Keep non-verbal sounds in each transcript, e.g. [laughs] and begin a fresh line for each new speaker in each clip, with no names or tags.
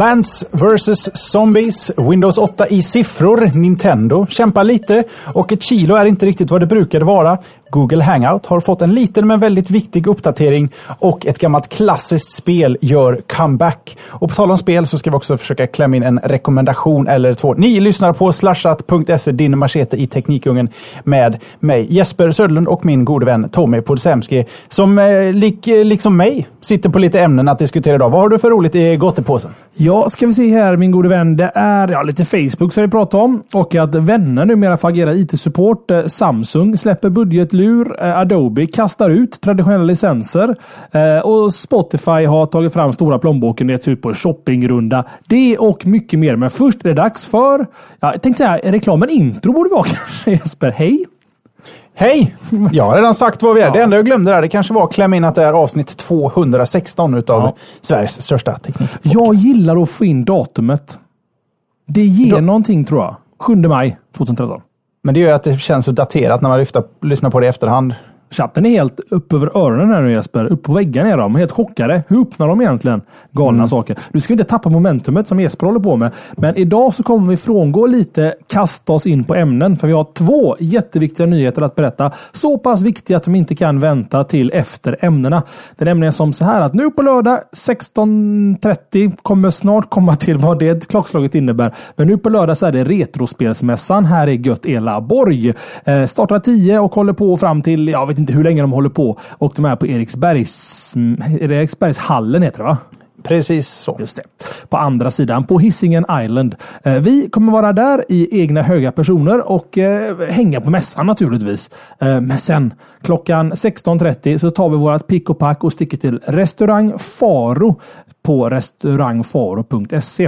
Plants vs Zombies, Windows 8 i siffror, Nintendo kämpar lite och ett kilo är inte riktigt vad det brukade vara. Google Hangout har fått en liten men väldigt viktig uppdatering och ett gammalt klassiskt spel gör comeback. Och på tal om spel så ska vi också försöka klämma in en rekommendation eller två. Ni lyssnar på slashat.se, din machete i Teknikungen med mig Jesper Söderlund och min gode vän Tommy Podsemski som eh, lik, liksom mig sitter på lite ämnen att diskutera idag. Vad har du för roligt i gottepåsen?
Ja, ska vi se här min gode vän. Det är ja, lite Facebook som vi pratar om och att vänner numera får agera IT-support. Eh, Samsung släpper budgetlur, eh, Adobe kastar ut traditionella licenser. Eh, och Spotify har tagit fram stora plånboken och gett sig ut på en shoppingrunda. Det och mycket mer. Men först är det dags för... Ja, jag tänkte säga reklamen intro borde vara [laughs] kanske Jesper. Hej!
Hej! Jag har redan sagt vad vi är. Ja. Det enda jag glömde där, det kanske var att klämma in att det är avsnitt 216 utav ja. Sveriges största teknik.
Jag gillar att få in datumet. Det ger Då... någonting tror jag. 7 maj 2013.
Men det gör att det känns så daterat när man lyfter, lyssnar på det i efterhand.
Chatten är helt upp över öronen här nu Jesper. Upp på väggarna är de. Helt chockade. Hur öppnar de egentligen galna mm. saker? Nu ska vi inte tappa momentumet som Jesper håller på med. Men idag så kommer vi frångå lite, kasta oss in på ämnen. För vi har två jätteviktiga nyheter att berätta. Så pass viktiga att de inte kan vänta till efter ämnena. Det är nämligen som så här att nu på lördag 16.30 kommer snart komma till vad det klockslaget innebär. Men nu på lördag så är det Retrospelsmässan här i Gött Elaborg. Eh, startar 10 och håller på fram till, jag vet inte hur länge de håller på. Och de är på Eriksbergs, Eriksbergshallen heter det va?
Precis så.
Just det. På andra sidan, på Hisingen Island. Eh, vi kommer vara där i egna höga personer och eh, hänga på mässan naturligtvis. Eh, men sen klockan 16.30 så tar vi vårt pick och pack och sticker till restaurang Faro på restaurangfaro.se.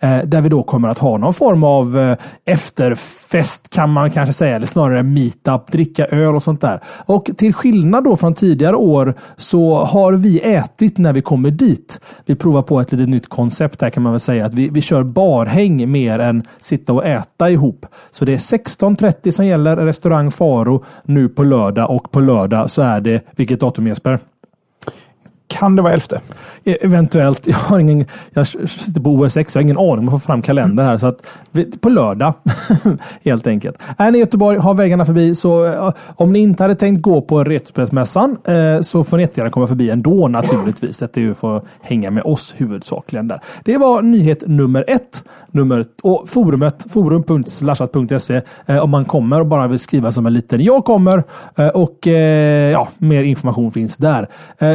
Eh, där vi då kommer att ha någon form av eh, efterfest kan man kanske säga, eller snarare meetup, dricka öl och sånt där. Och till skillnad då från tidigare år så har vi ätit när vi kommer dit. Vi provar på ett litet nytt koncept här kan man väl säga. Att vi, vi kör barhäng mer än sitta och äta ihop. Så det är 16.30 som gäller restaurang Faro nu på lördag och på lördag så är det, vilket datum Jesper?
Kan det vara elfte?
E eventuellt. Jag, har ingen, jag sitter på OS6, jag har ingen aning om att få fram kalendern här. Så att, på lördag, [laughs] helt enkelt. Är ni i Göteborg, har vägarna förbi, så eh, om ni inte hade tänkt gå på Retrospelsmässan eh, så får ni jättegärna komma förbi ändå naturligtvis. Detta är ju för att hänga med oss huvudsakligen där. Det var nyhet nummer ett. Nummer, och forumet, forum.slashat.se eh, om man kommer och bara vill skriva som en liten jag kommer. Och ja, mer information finns där.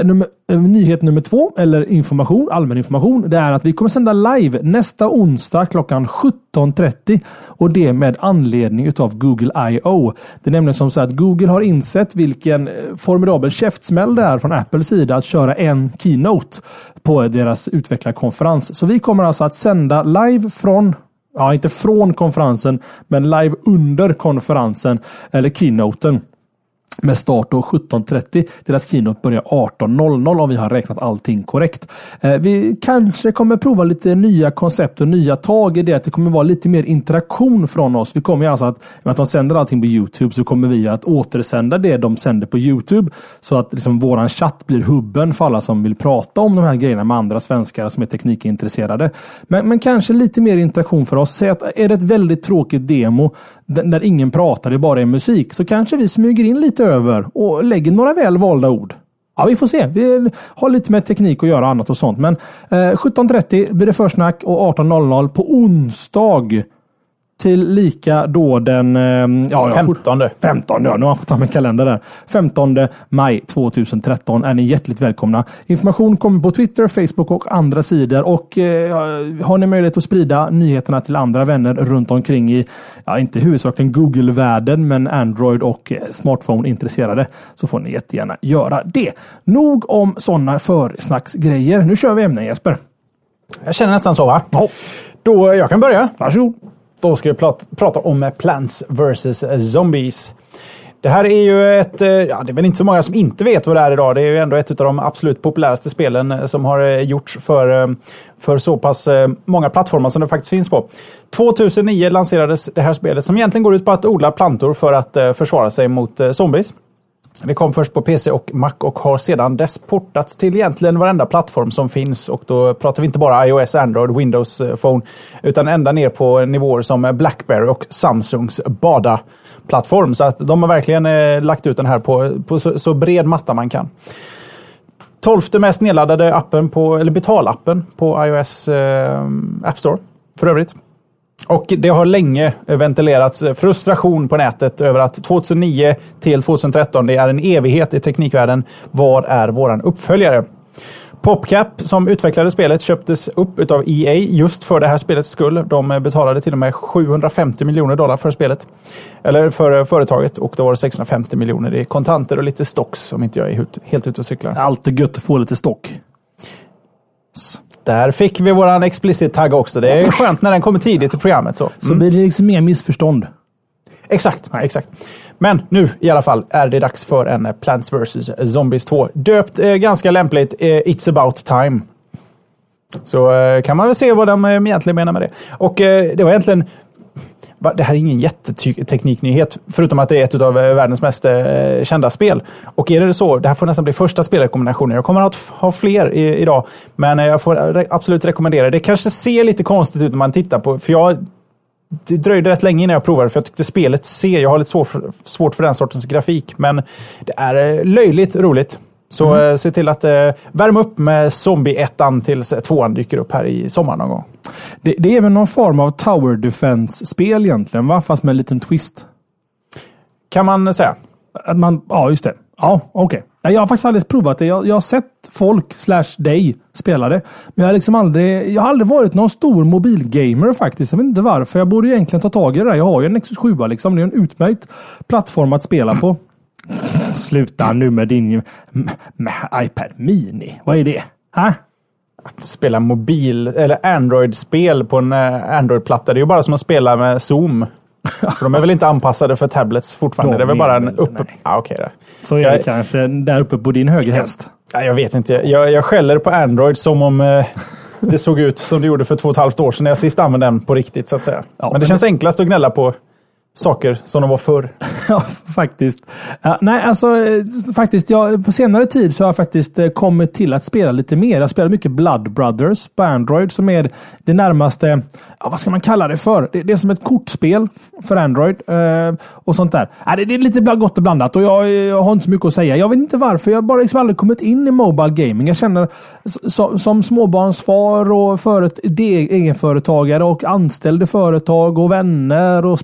Nummer Eh, nyhet nummer två, eller information, allmän information, det är att vi kommer sända live nästa onsdag klockan 17.30 och det med anledning av Google I.O. Det är nämligen som så att Google har insett vilken eh, formidabel käftsmäll det är från Apples sida att köra en keynote på deras utvecklarkonferens. Så vi kommer alltså att sända live från Ja, inte från konferensen, men live under konferensen eller keynoten med start 17.30. Deras keynote börjar 18.00 om vi har räknat allting korrekt. Eh, vi kanske kommer prova lite nya koncept och nya tag i det. Att det kommer vara lite mer interaktion från oss. Vi kommer alltså att, med att de sänder allting på Youtube så kommer vi att återsända det de sänder på Youtube. Så att liksom våran chatt blir hubben för alla som vill prata om de här grejerna med andra svenskar som är teknikintresserade. Men, men kanske lite mer interaktion för oss. Säg att är det ett väldigt tråkigt demo där ingen pratar, det bara är musik, så kanske vi smyger in lite över och lägger några väl valda ord. Ja, vi får se. Vi har lite med teknik att göra annat och sånt. Men eh, 17.30 blir det försnack och 18.00 på onsdag till lika då den... eh, Ja, jag får-
15.
15, ja. Nu har jag fått ta min kalender där. 15 maj 2013 är ni hjärtligt välkomna. Information kommer på Twitter, Facebook och andra sidor. Och eh, har ni möjlighet att sprida nyheterna till andra vänner runt omkring i, ja, inte huvudsakligen Google-världen, men Android och eh, smartphone-intresserade, så får ni jättegärna göra det. Nog om sådana försnacksgrejer. Nu kör vi ämnen Jesper.
Jag känner nästan så va? Då, jag kan börja.
Varsågod.
Då ska vi prata, om Plants vs Zombies. Det här är ju ett, eh, ja det är väl inte så många som inte vet vad det är idag. Det är ju ändå ett av de absolut populäraste spelen eh, som har eh, gjorts för, för så pass många plattformar som det faktiskt finns på. 2009 lanserades det här spelet som egentligen går ut på att odla plantor för att försvara sig mot zombies. Det kom först på PC och Mac och har sedan dess portats till egentligen varenda plattform som finns. Och då pratar vi inte bara iOS, Android, Windows eh, Phone, utan ända ner på nivåer som Blackberry och Samsungs Bada-plattform. Så att de har verkligen eh, lagt ut den här på, på så, så bred matta man kan. Tolfte mest nedladdade appen på, eller betalappen på iOS eh, App Store för övrigt. Och det har länge ventilerats frustration på nätet över att 2009 till 2013, det är en evighet i teknikvärlden. Var är våran uppföljare? PopCap som utvecklade spelet köptes upp av EA just för det här spelets skull. De betalade till och med 750 miljoner dollar för spelet. Eller för eh, företaget och då var det 650 miljoner i kontanter och lite stocks om inte jag är helt ute och cyklar.
Alltid gött att få lite stock.
Där fick vi våran explicit tagg också. Det är skönt när den kommer tidigt i programmet. Så.
Så blir det liksom mer missförstånd.
Exakt, exakt. Men nu i alla fall är det dags för en Plants vs Zombies 2. Döpt eh, ganska lämpligt eh, It's about time. Så eh, kan man väl se vad de eh, egentligen menar med det. Och eh, det var egentligen... Det här är ingen jättetekniknyhet, förutom att det är ett av eh, världens mest eh, kända spel. Och är det så, det här får nästan bli första spelrekommendationen. Jag kommer att ha fler i, idag, men eh, jag får re- absolut rekommendera det. Det kanske ser lite konstigt ut när man tittar på, för jag det dröjde rätt länge innan jag provade för jag tyckte spelet ser, jag har lite svår, svårt för den sortens grafik, men det är eh, löjligt roligt. Så eh, se till att eh, värma upp med Zombie 1 tills tvåan dyker upp här i sommar någon gång.
Det, det är väl någon form av Tower Defense-spel egentligen, va? Fast med en liten twist.
Kan man säga.
Att man, ja, just det. Ja, okej. Nej, Jag har faktiskt aldrig provat det. Jag, jag har sett folk, slash dig, spela det. Men jag har liksom aldrig, jag har aldrig varit någon stor mobilgamer faktiskt. Jag vet inte varför. Jag borde egentligen ta tag i det där. Jag har ju en Nexus 7 liksom. Det är en utmärkt plattform att spela på. Sluta nu med din med, iPad Mini. Vad är det? Ha?
Att spela mobil eller Android-spel på en eh, Android-platta, det är ju bara som att spela med Zoom. För de är väl inte anpassade för tablets fortfarande?
De
det är väl bara en uppe... Ja, okej då.
Så är
Jag-
det kanske där uppe på din höger häst.
Ja, jag vet inte. Jag, jag skäller på Android som om eh, det såg ut som det gjorde för två och ett halvt år sedan när jag sist använde den på riktigt. så att säga.
Ja,
men det
men
känns enklast att gnälla på saker som de var förr. [laughs]
Ja, faktiskt. Ja, nej, alltså eh, faktiskt. Jag, på senare tid så har jag faktiskt eh, kommit till att spela lite mer. Jag spelar mycket Blood Brothers på Android som är det närmaste, ja, vad ska man kalla det för? Det, det är som ett kortspel för Android eh, och sånt där. Ja, det, det är lite gott och blandat och jag, jag har inte så mycket att säga. Jag vet inte varför. Jag har bara liksom aldrig kommit in i Mobile Gaming. Jag känner s- som, småbarnsfar och föret, egenföretagare och anställd i företag och vänner och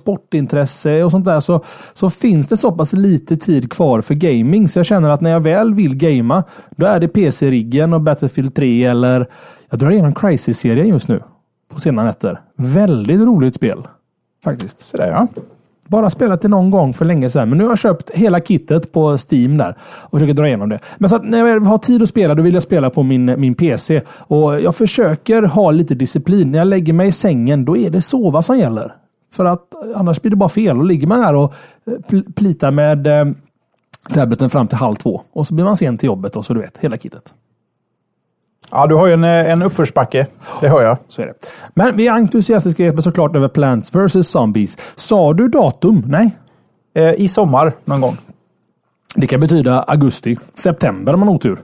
sportintresse och sånt där så, så finns det så pass lite tid kvar för gaming. Så jag känner att när jag väl vill gamea, då är det PC-riggen och Battlefield 3 eller jag drar igenom Crysis-serien just nu på sena nätter. Väldigt roligt spel. Faktiskt.
Så där, ja.
Bara spelat det någon gång för länge sedan. Men nu har jag köpt hela kittet på Steam där och försöker dra igenom det. Men så när jag har tid att spela, då vill jag spela på min, min PC. Och jag försöker ha lite disciplin. När jag lägger mig i sängen, då är det sova som gäller. För att annars blir det bara fel. Och ligger man här och pl- plitar med eh, tableten fram till halv två. Och så blir man sen till jobbet och så du vet, hela kittet.
ja, du har ju en, eh, en uppförsbacke. Det hör jag.
Så är det. Men vi är entusiastiska Jesper, såklart över Plants vs Zombies. Sa du datum? Nej?
Eh, I sommar någon gång.
Det kan betyda augusti, september om man har otur.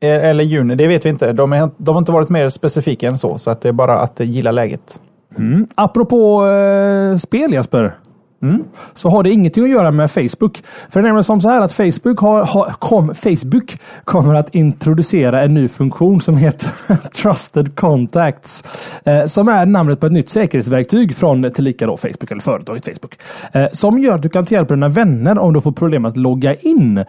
Eh, eller juni, det vet vi inte. De, är, de har inte varit mer specifika än så. Så att det är bara att gilla läget. Mm.
Apropå eh, spel Jesper. Mm. Så har det ingenting att göra med Facebook. För det är nämligen som så här att Facebook, har, har, kom, Facebook kommer att introducera en ny funktion som heter [laughs] Trusted Contacts. Eh, som är namnet på ett nytt säkerhetsverktyg från tillika då Facebook, eller företaget Facebook. Eh, som gör att du kan ta hjälp av dina vänner om du får problem att logga in. Eh,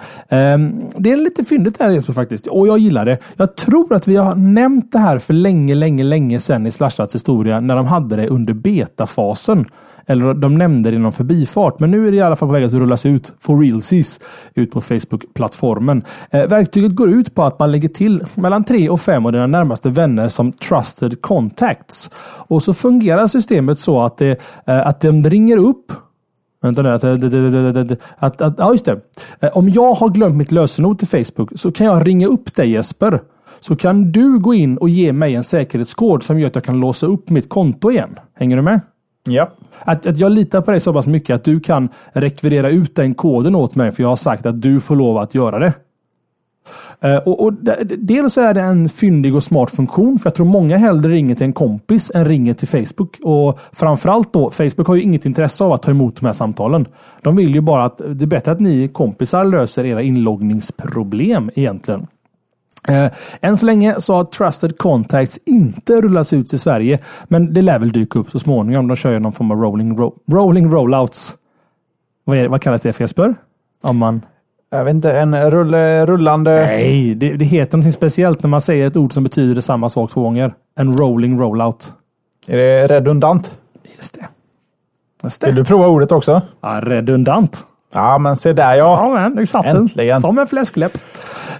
det är lite fyndigt här Jesper faktiskt. Och jag gillar det. Jag tror att vi har nämnt det här för länge, länge, länge sedan i Slashats historia när de hade det under betafasen. Eller de nämnde det i någon förbifart. Men nu är det i alla fall på väg att rullas ut for realsies ut på Facebook-plattformen. Eh, verktyget går ut på att man lägger till mellan tre och fem av dina närmaste vänner som trusted contacts. Och så fungerar systemet så att, det, eh, att de ringer upp Vänta nu. Att, att, att, att, ja, just det. Eh, om jag har glömt mitt lösenord till Facebook så kan jag ringa upp dig Jesper. Så kan du gå in och ge mig en säkerhetskod som gör att jag kan låsa upp mitt konto igen. Hänger du med?
Ja.
Att, att jag litar på dig så pass mycket att du kan rekvirera ut den koden åt mig för jag har sagt att du får lov att göra det. Uh, och, och dels är det en fyndig och smart funktion för jag tror många hellre ringer till en kompis än ringer till Facebook. Och framförallt då, Facebook har ju inget intresse av att ta emot de här samtalen. De vill ju bara att det är bättre att ni kompisar löser era inloggningsproblem egentligen. Eh, än så länge så har Trusted Contacts inte rullats ut i Sverige. Men det lär väl dyka upp så småningom. De kör ju någon form av rolling, ro rolling rollouts. Vad, det- vad kallas det för Jesper? Om man...
Jag vet inte, en rull, rullande...
Nej, det, det heter något speciellt när man säger ett ord som betyder samma sak två gånger. En rolling rollout.
Är det redundant?
Just det. Just
Vill
det.
du prova ordet också?
Ja, redundant.
Ja, men se där ja.
Ja, men du satt den.
Äntligen.
Som en fläskläpp.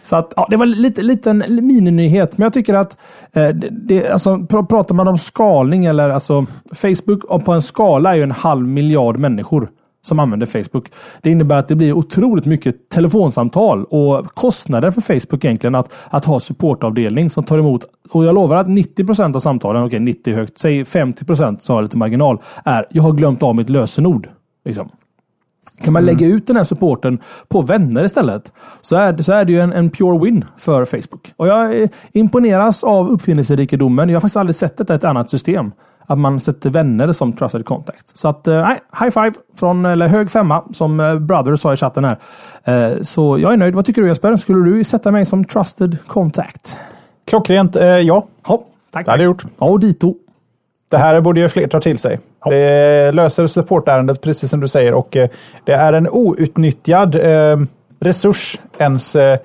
Så att, ja, det var lite liten mininyhet, men jag tycker att eh, det, alltså, pr- pratar man om skalning eller alltså Facebook på en skala är ju en halv miljard människor som använder Facebook. Det innebär att det blir otroligt mycket telefonsamtal och kostnader för Facebook egentligen att, att ha supportavdelning som tar emot. Och jag lovar att 90% av samtalen, okej 90 högt, säg 50% så har jag lite marginal, är jag har glömt av mitt lösenord. Liksom. Kan man lägga ut den här supporten på vänner istället så är, så är det ju en, en pure win för Facebook. Och jag imponeras av uppfinningsrikedomen. Jag har faktiskt aldrig sett detta i ett annat system. Att man sätter vänner som trusted contact. Så att, eh, nej, high five från, eller hög femma som eh, Brother sa i chatten här. Eh, Så jag är nöjd. Vad tycker du Jesper? Skulle du sätta mig som trusted contact?
Klockrent, eh, ja.
Ja, tack.
Det hade jag gjort.
Ja, och dito.
Det här borde ju fler ta till sig.
Ja.
Det löser supportärendet precis som du säger och eh, det är en outnyttjad eh, resurs, ens eh,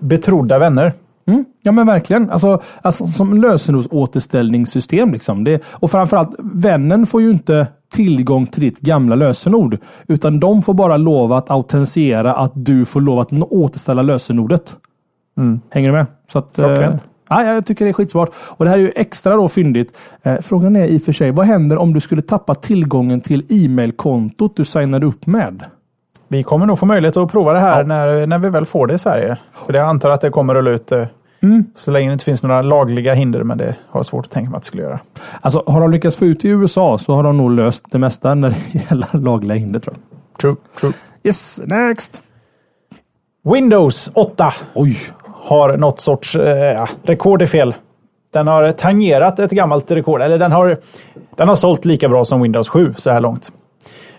betrodda vänner.
Mm, ja men verkligen. Alltså, alltså som lösenordsåterställningssystem. Liksom. Det, och framförallt, vännen får ju inte tillgång till ditt gamla lösenord. Utan de får bara lov att autentisera att du får lov att återställa lösenordet. Hänger du med? Så att, eh. Ja, jag tycker det är skitsmart. Och det här är ju extra då fyndigt. Eh, frågan är i och för sig, vad händer om du skulle tappa tillgången till e-mailkontot du signade upp med?
Vi kommer nog få möjlighet att prova det här när, när vi väl får det i Sverige. För jag antar att det kommer rulla ut eh, så länge det inte finns några lagliga hinder. Men det har jag svårt att tänka mig att det skulle göra.
Alltså, har de lyckats få ut i USA så har de nog löst det mesta när det [laughs] gäller lagliga hinder tror jag.
True, true.
Yes, next!
Windows 8
Oj!
Har något sorts eh, rekord är fel. Den har tangerat ett gammalt rekord. Eller den har, den har sålt lika bra som Windows 7 så här långt.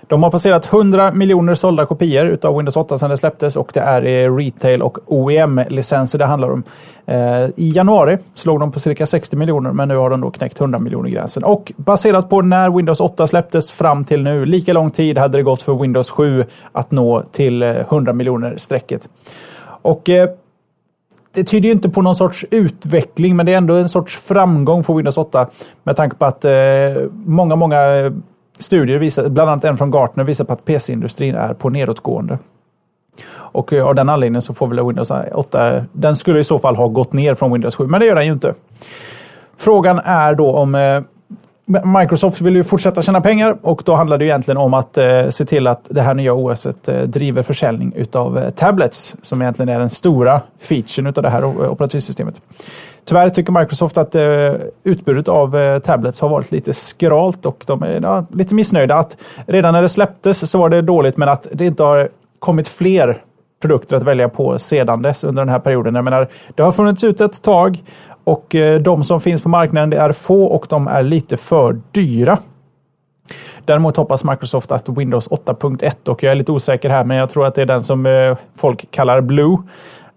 De har passerat 100 miljoner sålda kopior utav Windows 8 sedan det släpptes och det är retail och OEM-licenser det handlar om. Eh, I januari slog de på cirka 60 miljoner men nu har de då knäckt 100 miljoner gränsen. Och baserat på när Windows 8 släpptes fram till nu, lika lång tid hade det gått för Windows 7 att nå till eh, 100 miljoner strecket. Och eh, det tyder ju inte på någon sorts utveckling, men det är ändå en sorts framgång för Windows 8. Med tanke på att eh, många, många eh, studier, visar, bland annat en från Gartner, visar på att PC-industrin är på nedåtgående. Och eh, av den anledningen så får väl Windows 8, den skulle i så fall ha gått ner från Windows 7, men det gör den ju inte. Frågan är då om eh, Microsoft vill ju fortsätta tjäna pengar och då handlar det ju egentligen om att eh, se till att det här nya OSet eh, driver försäljning utav eh, tablets som egentligen är den stora featuren utav det här operativsystemet. Tyvärr tycker Microsoft att eh, utbudet av eh, tablets har varit lite skralt och de är ja, lite missnöjda. Att redan när det släpptes så var det dåligt men att det inte har kommit fler produkter att välja på sedan dess under den här perioden. Jag menar, det har funnits ut ett tag och eh, de som finns på marknaden det är få och de är lite för dyra. Däremot hoppas Microsoft att Windows 8.1 och jag är lite osäker här, men jag tror att det är den som eh, folk kallar Blue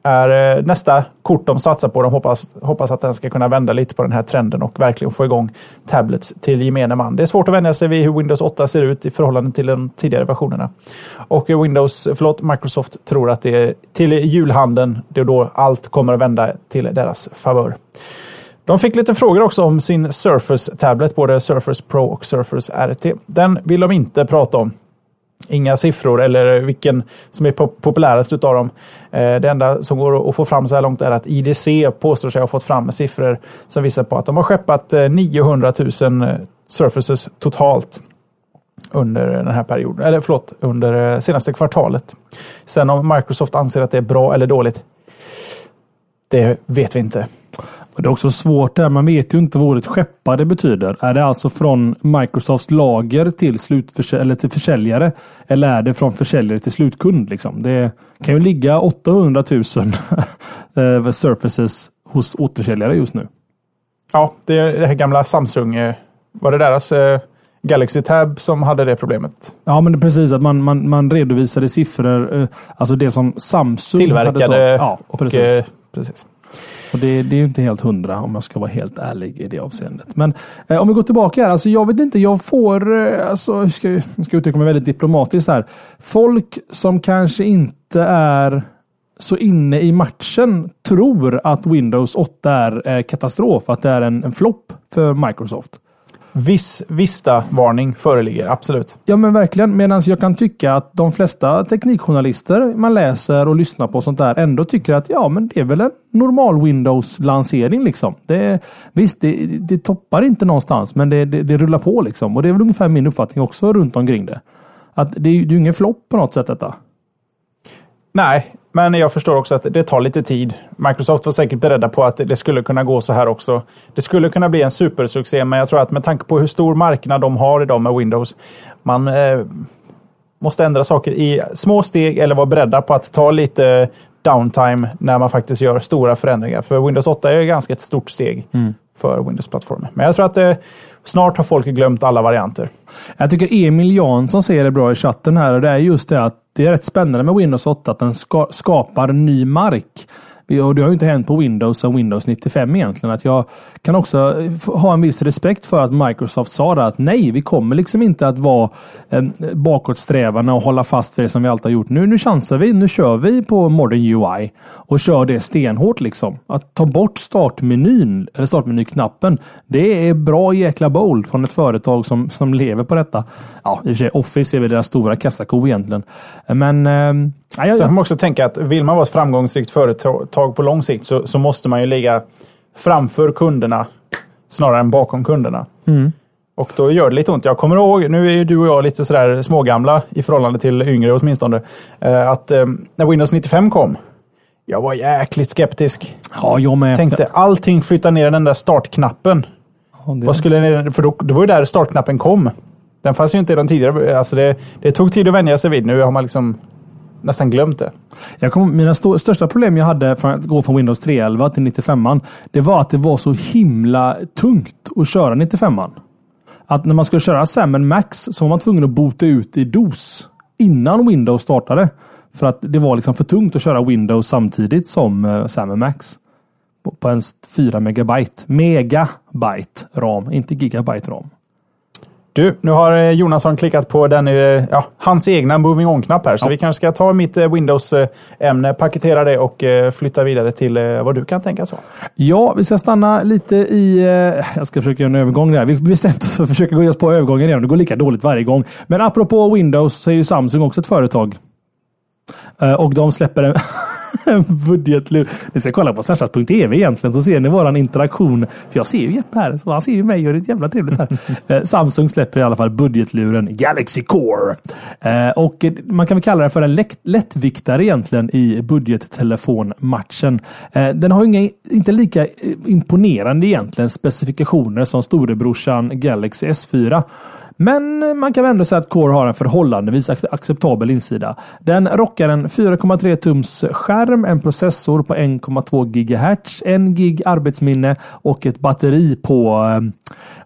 är eh, nästa kort de satsar på. De hoppas, hoppas att den ska kunna vända lite på den här trenden och verkligen få igång tablets till gemene man. Det är svårt att vänja sig vid hur Windows 8 ser ut i förhållande till de tidigare versionerna. Och eh, Windows, förlåt, Microsoft tror att det är till julhandeln, det är då allt kommer att vända till deras favör. De fick lite frågor också om sin Surface Tablet, både Surface Pro och Surface RT. Den vill de inte prata om. Inga siffror eller vilken som är populärast utav dem. Eh, det enda som går att få fram så här långt är att IDC påstår sig ha fått fram siffror som visar på att de har skeppat eh, 900 000 eh, Surfaces totalt under den här perioden, eller förlåt, under eh, senaste kvartalet. Sen om Microsoft anser att det är bra eller dåligt, det vet vi inte.
Det är också svårt där. Man vet ju inte vad ordet skeppade betyder. Är det alltså från Microsofts lager till, eller till försäljare? Eller är det från försäljare till slutkund? Liksom? Det kan ju ligga 800 000 [laughs] eh, surfaces hos återförsäljare just nu.
Ja, det är det här gamla Samsung. Eh, var det deras eh, Galaxy Tab som hade det problemet?
Ja, men det är precis. att Man, man, man redovisade siffror. Alltså det som Samsung
Tillverkade
hade
sålt. Ja, och, precis precis.
Och det, det är ju inte helt hundra om jag ska vara helt ärlig i det avseendet. Men eh, om vi går tillbaka här. Alltså jag vet inte, jag får... Eh, alltså, jag ska, jag ska uttrycka mig väldigt diplomatiskt här. Folk som kanske inte är så inne i matchen tror att Windows 8 är eh, katastrof. Att det är en, en flopp för Microsoft.
Viss Vista-varning föreligger, absolut.
Ja men verkligen. Medan jag kan tycka att de flesta teknikjournalister man läser och lyssnar på sånt där ändå tycker att ja men det är väl en normal Windows-lansering liksom. Det, visst, det, det toppar inte någonstans men det, det, det, rullar på liksom. Och det är väl ungefär min uppfattning också runt omkring det. Att det, det är ju ingen flopp på något sätt detta.
Nej, men jag förstår också att det tar lite tid. Microsoft var säkert beredda på att det skulle kunna gå så här också. Det skulle kunna bli en supersuccé, men jag tror att med tanke på hur stor marknad de har idag med Windows, man eh, måste ändra saker i små steg eller vara beredda på att ta lite downtime när man faktiskt gör stora förändringar. För Windows 8 är ganska ett stort steg mm. för Windows-plattformen. Men jag tror att eh, snart har folk glömt alla varianter.
Jag tycker Emil Jansson säger det bra i chatten här och det är just det att det är rätt spännande med Windows 8 att den ska, skapar ny mark. Och det har ju inte hänt på Windows och Windows 95 egentligen. Att jag kan också ha en viss respekt för att Microsoft sa det att nej, vi kommer liksom inte att vara eh, bakåtsträvande och hålla fast vid det som vi alltid har gjort. Nu, nu chansar vi. Nu kör vi på Modern UI och kör det stenhårt liksom. Att ta bort startmenyn eller startmenyknappen. Det är bra jäkla bold från ett företag som, som lever på detta. Ja, i och för sig Office är väl deras stora kassako egentligen. Men eh,
Ja, ja. Sen får man också tänka att vill man vara ett framgångsrikt företag på lång sikt så, så måste man ju ligga framför kunderna snarare än bakom kunderna. Mm. Och då gör det lite ont. Jag kommer ihåg, nu är ju du och jag lite sådär smågamla i förhållande till yngre åtminstone, eh, att eh, när Windows 95 kom, jag var jäkligt skeptisk.
Ja, jag med.
Tänkte allting flyttar ner den där startknappen. Ja, det... Vad skulle, för då, det var ju där startknappen kom. Den fanns ju inte redan tidigare. Alltså det, det tog tid att vänja sig vid. Nu har man liksom nästan glömt det.
Jag kom, mina st största problem jag hade för att gå från Windows 3.11 till 95 det var att det var så himla tungt att köra 95an. Att när man skulle köra Sam Max så var man tvungen att bota ut i DOS innan Windows startade. För att det var liksom för tungt att köra Windows samtidigt som uh, Sam Max. På, på en 4 megabyte. Megabyte ram, inte gigabyte ram.
Du, nu har eh, Jonasson klickat på den, eh, ja, hans egna Moving On-knapp här. Så ja. vi kanske ska ta mitt eh, Windows-ämne, paketera det och flytta vidare till vad du kan tänka så.
Ja, vi ska stanna lite i... Jag ska försöka göra en övergång där. Vi bestämt oss för att försöka gå oss på övergången igen. Det går lika dåligt varje gång. Men apropå Windows så är ju Samsung också ett företag. Och de släpper en... [laughs] [laughs] budgetlur. Ni ska kolla på slashat.tv egentligen så ser ni våran interaktion. För jag ser ju Jeppe här, så han ser ju mig och det är jävla trevligt här. [laughs] Eh, Samsung släpper i alla fall budgetluren Galaxy Core. Eh, och man kan väl kalla det för en lättviktare egentligen i budgettelefonmatchen. Eh, den har inga, inte lika imponerande egentligen specifikationer som storebrorsan Galaxy S4. Men man kan ändå säga att Core har en förhållandevis acceptabel insida. Den rockar en 4,3 tums skärm, en processor på 1,2 GHz, en gig arbetsminne och ett batteri på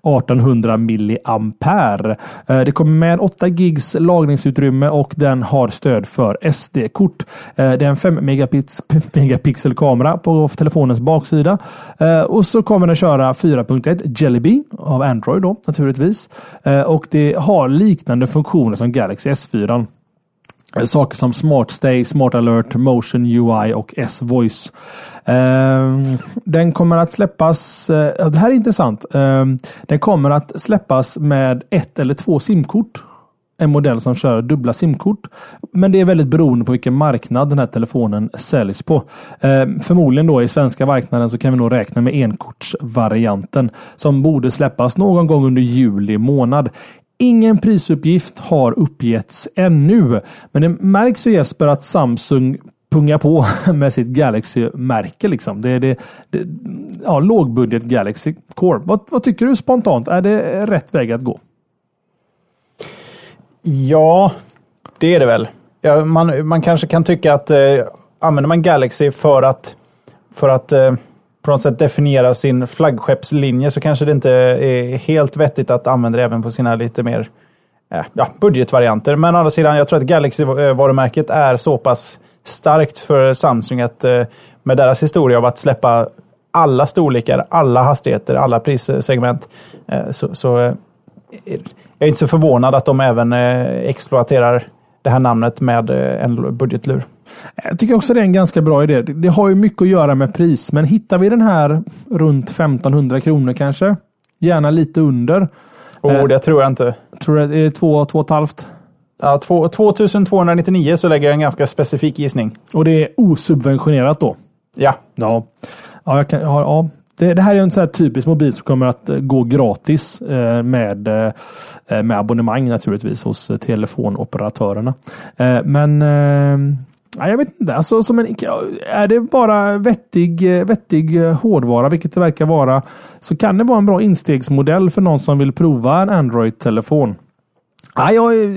eh, 1800 milliampere. Eh, det kommer med 8 gigs lagringsutrymme och den har stöd för SD-kort. Eh, det är en 5 [laughs] megapixel kamera på telefonens baksida. Och så kommer den köra 4.1 Jelly Bean av Android då naturligtvis. Och det har liknande funktioner som Galaxy S4. Saker som Smart Stay, Smart Alert, Motion UI och S-Voice. Ehm, den kommer att släppas, eh, det här är intressant. Ehm, den kommer att släppas med ett eller två simkort. En modell som kör dubbla simkort. Men det är väldigt beroende på vilken marknad den här telefonen säljs på. Ehm, förmodligen då i svenska marknaden så kan vi nog räkna med enkortsvarianten som borde släppas någon gång under juli månad. Ingen prisuppgift har uppgetts ännu. Men det märks ju Jesper att Samsung pungar på [laughs] med sitt Galaxy-märke. Liksom. Det är det, det, ja, lågbudget Galaxy Core. Vad, vad, tycker du spontant? Är det rätt väg att gå?
Ja, det är det väl. Ja, man, man kanske kan tycka att eh, använder man Galaxy för att, för att eh, på något sätt definiera sin flaggskeppslinje så kanske det inte är helt vettigt att använda det även på sina lite mer eh, ja, budgetvarianter. Men å andra sidan, jag tror att Galaxy-varumärket är så pass starkt för Samsung att eh, med deras historia av att släppa alla storlekar, alla hastigheter, alla prissegment eh, så, så eh, jag är inte så förvånad att de även eh, exploaterar det här namnet med eh, en budgetlur.
Jag tycker också det är en ganska bra idé. Det har ju mycket att göra med pris, men hittar vi den här runt 1500 kronor kanske? Gärna lite under.
Oh, det tror jag inte.
Tror du det är två, två och ett halvt?
Ja, 2299 så lägger jag en ganska specifik gissning.
Och det är osubventionerat då?
Ja.
Ja, ja, jag kan, ja, ja. Det, det, här är en sån här typisk mobil som kommer att eh, gå gratis eh, med, eh, med abonnemang naturligtvis hos telefonoperatörerna. Men Ja, jag vet inte. Alltså, som en, är det bara vettig, vettig eh, hårdvara, vilket det verkar vara, så kan det vara en bra instegsmodell för någon som vill prova en Android-telefon. Ja, jag, eh,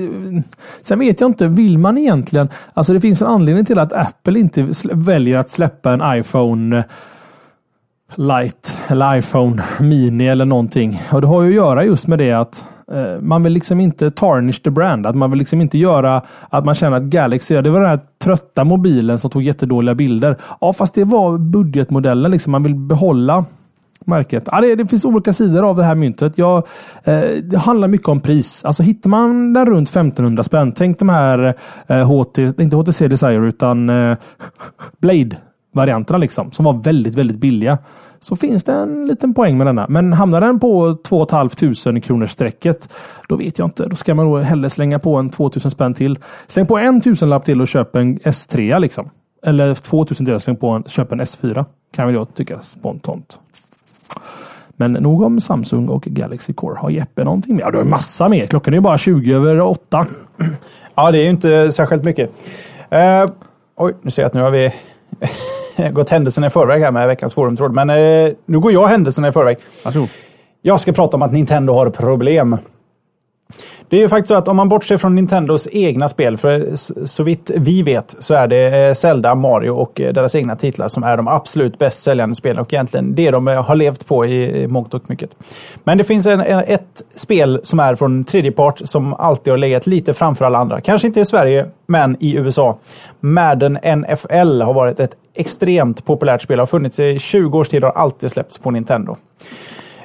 sen vet jag inte, vill man egentligen... Alltså det finns en anledning till att Apple inte väljer att släppa en iPhone eh, Lite eller iPhone [laughs] Mini eller någonting. Och det har ju att göra just med det att Eh, man vill liksom inte tarnish the brand. Att man vill liksom inte göra att man känner att Galaxy, det var den här trötta mobilen som tog jättedåliga bilder. Ja, fast det var budgetmodellen. Liksom. Man vill behålla märket. Ja, det, det, finns olika sidor av det här myntet. Jag, eh, det handlar mycket om pris. Alltså hittar man den runt 1500 spänn. Tänk de här eh, HT, inte HTC Desire utan eh, Blade varianterna liksom, som var väldigt, väldigt billiga. Så finns det en liten poäng med denna. Men hamnar den på 2 500 kronors strecket, då vet jag inte. Då ska man nog hellre slänga på en 2000 spänn till. Släng på en tusenlapp till och köp en S3 liksom. Eller 2000 till och släng på en, köp en S4. Kan väl jag tycka spontant. Men nog om Samsung och Galaxy Core. Har Jeppe någonting mer? Ja, du har massa mer. Klockan är ju bara 20 över 8.
Ja, det är ju inte särskilt mycket. Uh, oj, nu ser jag att nu har vi [laughs] gått händelserna i förväg här med veckans forumtråd. Men eh, nu går jag händelserna i förväg.
Varsågod.
Jag ska prata om att Nintendo har problem. Det är ju faktiskt så att om man bortser från Nintendos egna spel, för så vitt vi vet så är det eh, Zelda, Mario och eh, deras egna titlar som är de absolut bäst säljande spelen och egentligen det de eh, har levt på i mångt och mycket. Men det finns en, ett spel som är från tredje part som alltid har legat lite framför alla andra. Kanske inte i Sverige, men i USA. Madden NFL har varit ett extremt populärt spel, har funnits i 20 års tid och har alltid släppts på Nintendo.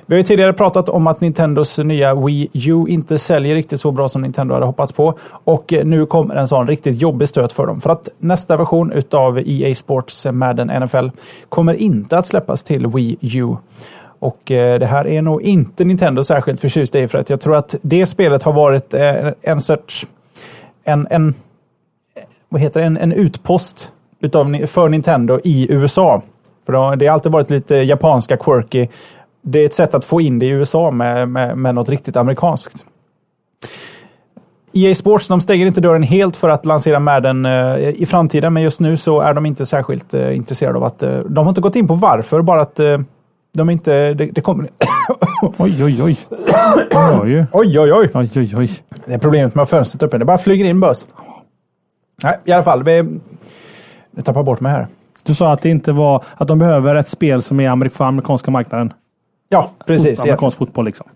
Vi har ju tidigare pratat om att Nintendos nya Wii U inte säljer riktigt så bra som Nintendo hade hoppats på. Och nu kommer en sån riktigt jobbig stöt för dem. För att nästa version av EA Sports Madden NFL kommer inte att släppas till Wii U. Och eh, det här är nog inte Nintendo särskilt förtjust i för att jag tror att det spelet har varit eh, en sorts... En, en, vad heter det? En, en utpost utav, för Nintendo i USA. För det har alltid varit lite japanska quirky det är ett sätt att få in det i USA med, med, med något riktigt amerikanskt. EA Sports de stänger inte dörren helt för att lansera Madden eh, i framtiden, men just nu så är de inte särskilt eh, intresserade av att... Eh, de har inte gått in på varför, bara att de inte... Det, det kommer... [coughs]
oj, oj, oj.
Oj, oj, oj.
oj, oj, oj.
Det är problemet med fönstret uppe. Det bara flyger in bös. Nej, i alla fall. Vi, jag tappar bort mig här.
Du sa att det inte var... Att de behöver ett spel som är för amerikanska marknaden.
Ja, precis.
Amerikansk fotboll liksom.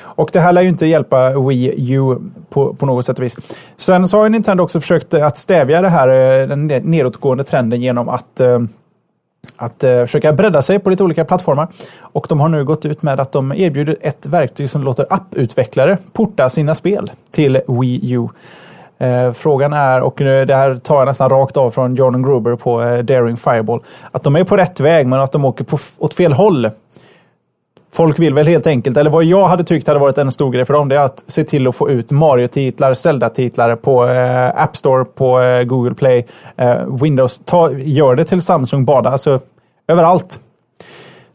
Och det här lär ju inte hjälpa Wii U på, på något sätt och vis. Sen så har Nintendo också försökt att stävja det här, eh, den nedåtgående trenden genom att eh, att eh, försöka bredda sig på lite olika plattformar. Och de har nu gått ut med att de erbjuder ett verktyg som låter apputvecklare porta sina spel till Wii U. Eh, frågan är, och det här tar jag nästan rakt av från Jordan Gruber på eh, Daring Fireball, att de är på rätt väg men att de åker på, åt fel håll. Folk vill väl helt enkelt, eller vad jag hade tyckt hade varit en stor grej för dem, det är att se till att få ut Mario-titlar, Zelda-titlar på eh, App Store, på eh, Google Play, eh, Windows. Ta, gör det till Samsung Bada, alltså överallt.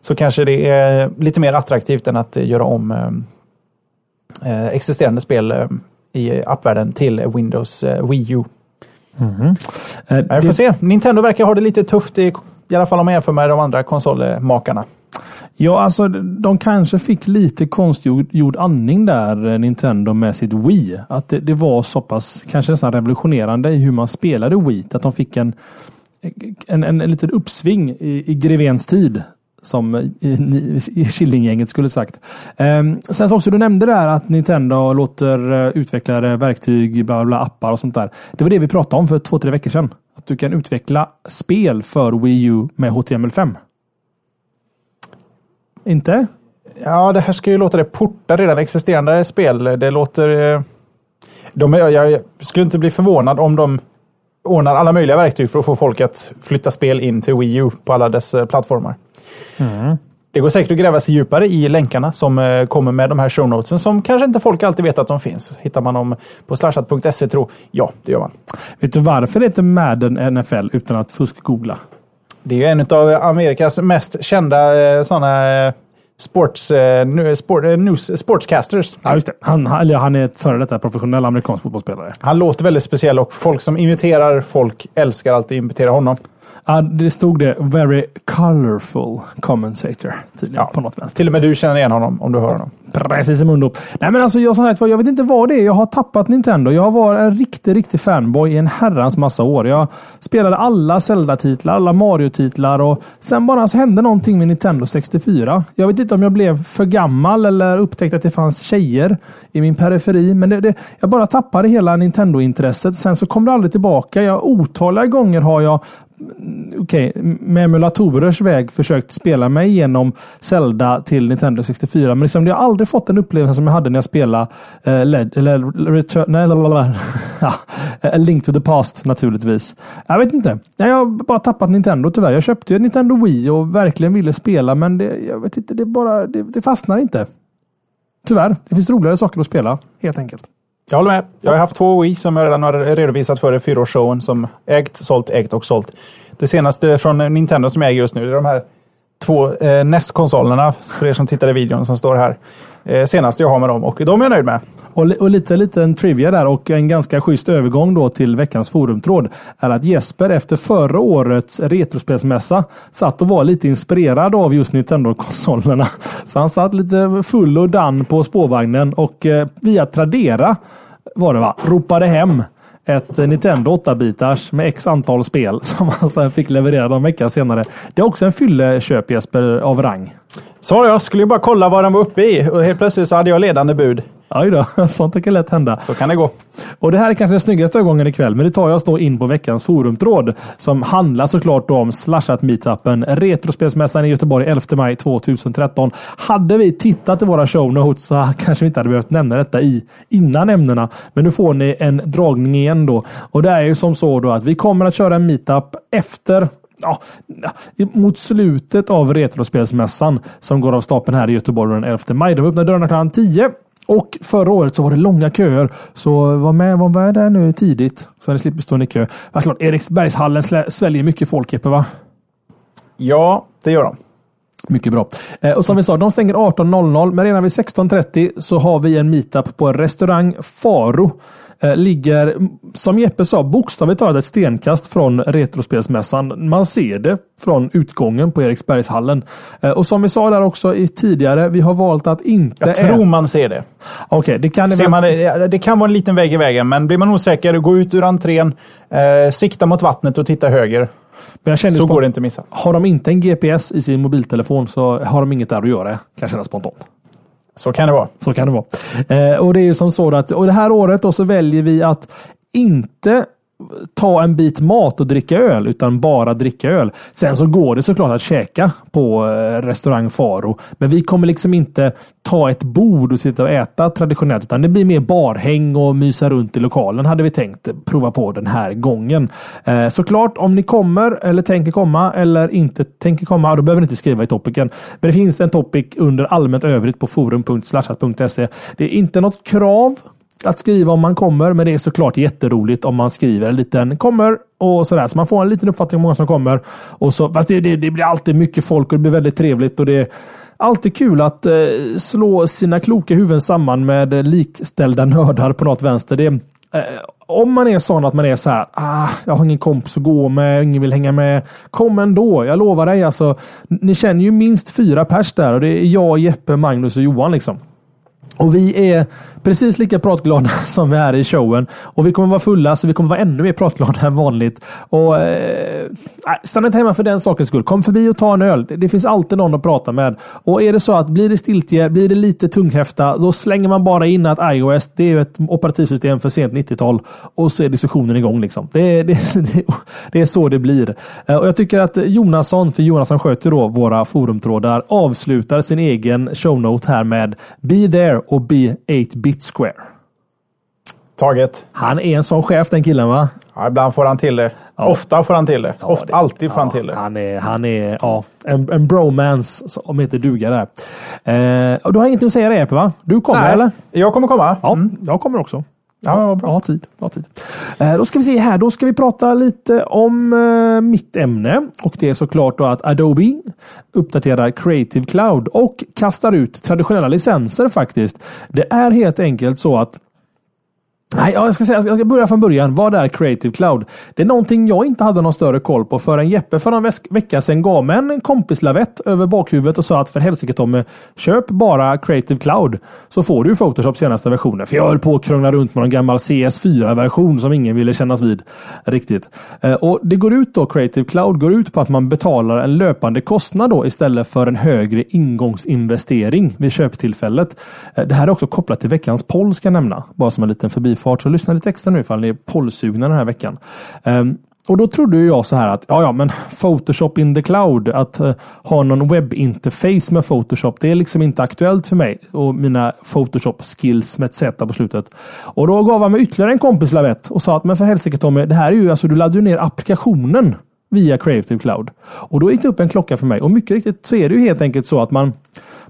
Så kanske det är lite mer attraktivt än att göra om eh, eh, existerande spel eh, i appvärlden till Windows Wii U. Mm -hmm. Jag får se. Nintendo verkar ha det lite tufft, i, i alla fall om man jämför med de andra konsolmakarna.
Ja, alltså de kanske fick lite konstgjord andning där, eh, Nintendo, med sitt Wii. Att det, det, var så pass, kanske nästan revolutionerande i hur man spelade Wii. Att de fick en, en, en, en liten uppsving i, i Grevens tid. Som i, i Killinggänget skulle sagt. Ehm, sen så också, du nämnde där att Nintendo låter eh, utvecklare verktyg, bla, bla, appar och sånt där. Det var det vi pratade om för två, tre veckor sedan. Att du kan utveckla spel för Wii U med HTML5. Inte?
Ja, det här ska ju låta det porta redan existerande spel. Det låter... Eh, de, jag skulle inte bli förvånad om de ordnar alla möjliga verktyg för att få folk att flytta spel in till Wii U på alla dess eh, plattformar. Mm. Det går säkert att gräva sig djupare i länkarna som eh, kommer med de här show notesen som kanske inte folk alltid vet att de finns. Hittar man dem på slashat.se tro, ja, det gör man.
Vet du varför det heter Madden NFL utan att fusk-googla?
Det är en av Amerikas mest kända eh, sådana eh, sports, eh, sport, news, sportscasters.
Ja, just det. Han, han är före detta professionell amerikansk fotbollsspelare.
Han låter väldigt speciell och folk som imiterar folk älskar alltid att imitera honom.
Ja, det stod det “Very colorful commentator” tydligen ja, på något vänster.
Till och med du känner igen honom om du hör honom.
Precis i mundo. Nej men alltså jag, sagt, jag vet inte vad det är. Jag har tappat Nintendo. Jag var en riktig, riktig fanboy i en herrans massa år. Jag spelade alla Zelda-titlar, alla Mario-titlar och sen bara så hände någonting med Nintendo 64. Jag vet inte om jag blev för gammal eller upptäckte att det fanns tjejer i min periferi. Men det, det, jag bara tappade hela Nintendo-intresset. Sen så kom det aldrig tillbaka. Jag, otaliga gånger har jag mm, okej, okay, med emulatorers väg försökt spela mig igenom Zelda till Nintendo 64. Men liksom, det har aldrig fått den upplevelsen som jag hade när jag spelade eh, LED, eller Return, nej, lalala, [laughs] ja, A Link to the Past naturligtvis. Jag vet inte. Jag har bara tappat Nintendo tyvärr. Jag köpte ju Nintendo Wii och verkligen ville spela, men det, jag vet inte, det, bara, det, det fastnar inte. Tyvärr. Det finns roligare saker att spela, helt enkelt.
Jag håller med. Jag har haft två Wii som jag redan har redovisat för i fyraårsshowen som ägt, sålt, ägt och sålt. Det senaste från Nintendo som jag äger just nu det är de här två eh, NES-konsolerna för er som tittar i videon som står här. Eh, senaste jag har med dem och de är jag nöjd med.
Och, och lite liten trivia där och en ganska schysst övergång då till veckans forumtråd är att Jesper efter förra årets retrospelsmässa satt och var lite inspirerad av just Nintendo-konsolerna. [laughs] Så han satt lite full och dan på spårvagnen och eh, via Tradera var det va, ropade hem ett Nintendo 8-bitars med x antal spel [laughs] som han sen fick leverera någon vecka senare. Det är också en fylleköp Jesper av rang.
Så jag skulle ju bara kolla vad den var uppe i och helt plötsligt så hade jag ledande bud.
Aj då, [laughs] sånt kan lätt hända.
Så kan det gå.
Och det här är kanske den snyggaste övergången ikväll, men det tar oss då in på veckans forumtråd som handlar såklart om Slashat-meetupen. Retrospelsmässan i Göteborg 11 maj 2013. Hade vi tittat i våra show notes så [laughs] kanske vi inte hade behövt nämna detta i innan ämnena. Men nu får ni en dragning igen då. Och det är ju som så då att vi kommer att köra en meetup efter ja, mot slutet av Retrospelsmässan som går av stapeln här i Göteborg den 11 maj. De öppnar dörrarna klockan 10 och förra året så var det långa köer. Så var med, var med där nu tidigt. Så ni slipper stå i kö. Ja, klart, Eriksbergshallen sväljer mycket folk, Jeppe, va?
Ja, det gör de.
Mycket bra. Eh, och som vi sa, de stänger 18.00, men redan vid 16.30 så har vi en meetup på restaurang Faro Eh, ligger, som Jeppe sa, bokstavligt talat ett stenkast från Retrospelsmässan. Man ser det från utgången på Eriksbergshallen. Eh, och som vi sa där också i tidigare, vi har valt att inte...
Jag tror man ser det.
Okej, okay, det kan
det, man, det kan vara en liten vägg i vägen, men blir man osäker, gå ut ur entrén, eh, sikta mot vattnet och titta höger.
Men jag känner
så går det inte att missa.
Har de inte en GPS i sin mobiltelefon så har de inget där att göra, kan jag känna spontant.
Så kan det vara.
Så kan det vara. Eh, och det är ju som så att, och det här året då så väljer vi att inte ta en bit mat och dricka öl, utan bara dricka öl. Sen så går det såklart att käka på eh, restaurang Faro. Men vi kommer liksom inte ta ett bord och sitta och äta traditionellt, utan det blir mer barhäng och mysa runt i lokalen hade vi tänkt prova på den här gången. Eh, såklart, om ni kommer eller tänker komma eller inte tänker komma, då behöver ni inte skriva i topicen. Men det finns en topic under allmänt övrigt på forum.slashat.se. Det är inte något krav att skriva om man kommer, men det är såklart jätteroligt om man skriver en liten kommer och sådär. Så man får en liten uppfattning om hur många som kommer. Och så, fast det, det, det blir alltid mycket folk och det blir väldigt trevligt. och det är Alltid kul att eh, slå sina kloka huvuden samman med likställda [laughs] nördar på något vänster. Det, eh, om man är sån att man är så här, ah, jag har ingen kompis att gå med, ingen vill hänga med. Kom ändå, jag lovar dig. Alltså, ni känner ju minst fyra pers där och det är jag, Jeppe, Magnus och Johan. liksom. Och vi är precis lika pratglada [laughs] som vi är i showen. Och vi kommer vara fulla, så vi kommer vara ännu mer pratglada än vanligt. Och eh, äh, Stanna inte hemma för den sakens skull. Kom förbi och ta en öl. Det finns alltid någon att prata med. Och är det så att blir det stiltje, blir det lite tunghäfta, då slänger man bara in att iOS det är ett operativsystem för sent 90-tal. Och så är diskussionen igång. Liksom. Det, det, [laughs] det, det, är så det blir. Eh, och Jag tycker att Jonasson, för Jonasson sköter då våra forumtrådar, avslutar sin egen shownote här med Be there och be 8-bit square.
Taget.
Han är en sån chef den killen va?
Ja, ibland får han till det. Ja. Ofta får han till det. Ja, Ofta, det, alltid får ja, han till det.
Han är, han är ja, en, en bromance som heter duga där. Eh, du har ingenting att säga där Epe va? Du kommer Nej, eller?
Jag kommer komma.
Ja, mm. jag kommer också.
Ja, men vad bra.
Tid. Ja, tid. Eh, då ska vi se här. Då ska vi prata lite om eh, mitt ämne. Och det är såklart då att Adobe uppdaterar Creative Cloud och kastar ut traditionella licenser faktiskt. Det är helt enkelt så att Nej, jag ska, säga, jag ska börja från början. Vad är Creative Cloud? Det är någonting jag inte hade någon större koll på förrän Jeppe för en vecka sedan gav mig en kompislavett över bakhuvudet och sa att för helsike Tommy, köp bara Creative Cloud så får du Photoshop senaste versionen. För jag höll på att krångla runt med någon gammal CS4-version som ingen ville kännas vid riktigt. Eh, och Det går ut då, Creative Cloud går ut på att man betalar en löpande kostnad då istället för en högre ingångsinvestering vid köptillfället. Eh, det här är också kopplat till veckans poll ska jag nämna, bara som en liten förbifart fart. Så lyssna lite extra nu ifall ni är pollsugna den här veckan. Um, och då trodde jag så här att ja, ja, men Photoshop in the cloud, att uh, ha någon webbinterface med Photoshop, det är liksom inte aktuellt för mig och mina Photoshop skills med ett Z på slutet. Och då gav han mig ytterligare en kompis lavett och sa att men för helsike Tommy, det här är ju alltså du laddar ner applikationen via Creative Cloud. Och då gick det upp en klocka för mig och mycket riktigt så är det ju helt enkelt så att man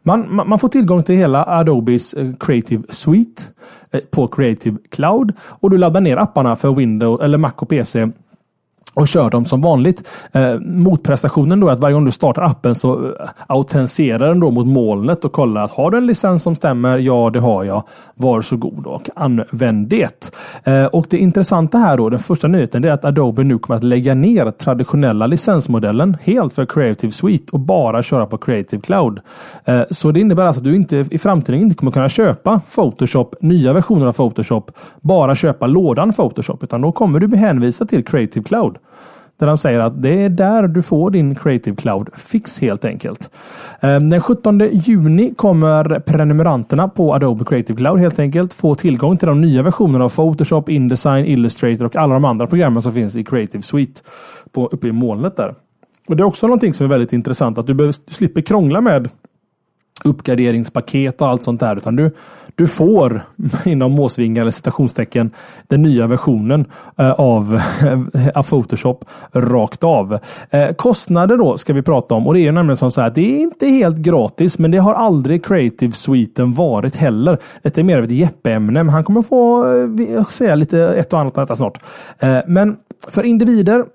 man, man får tillgång till hela Adobes eh, Creative Suite eh, på Creative Cloud och du laddar ner apparna för Windows eller Mac och PC och kör dem som vanligt. Eh, motprestationen då är att varje gång du startar appen så eh, autentiserar den då mot molnet och kollar att har du en licens som stämmer? Ja, det har jag. Varsågod och använd det. Eh, och det intressanta här då, den första nyheten, är att Adobe nu kommer att lägga ner traditionella licensmodellen helt för Creative Suite och bara köra på Creative Cloud. Eh, så det innebär alltså att du inte i framtiden inte kommer kunna köpa Photoshop, nya versioner av Photoshop, bara köpa lådan Photoshop, utan då kommer du bli hänvisad till Creative Cloud. Där de säger att det är där du får din Creative Cloud fix helt enkelt. Ehm, den 17 juni kommer prenumeranterna på Adobe Creative Cloud helt enkelt få tillgång till de nya versionerna av Photoshop, Indesign, Illustrator och alla de andra programmen som finns i Creative Suite på, uppe i molnet där. Och Det är också någonting som är väldigt intressant att du, behöver, du slipper krångla med uppgraderingspaket och allt sånt där. Utan du, du får [laughs] inom måsvingar eller citationstecken den nya versionen eh, av, [laughs] av Photoshop rakt av. Eh, kostnader då ska vi prata om och det är nämligen som så här. Det är inte helt gratis, men det har aldrig Creative Suiten varit heller. Detta är mer av ett Jeppe-ämne, men han kommer få eh, säga lite ett och annat om detta snart. Men för individer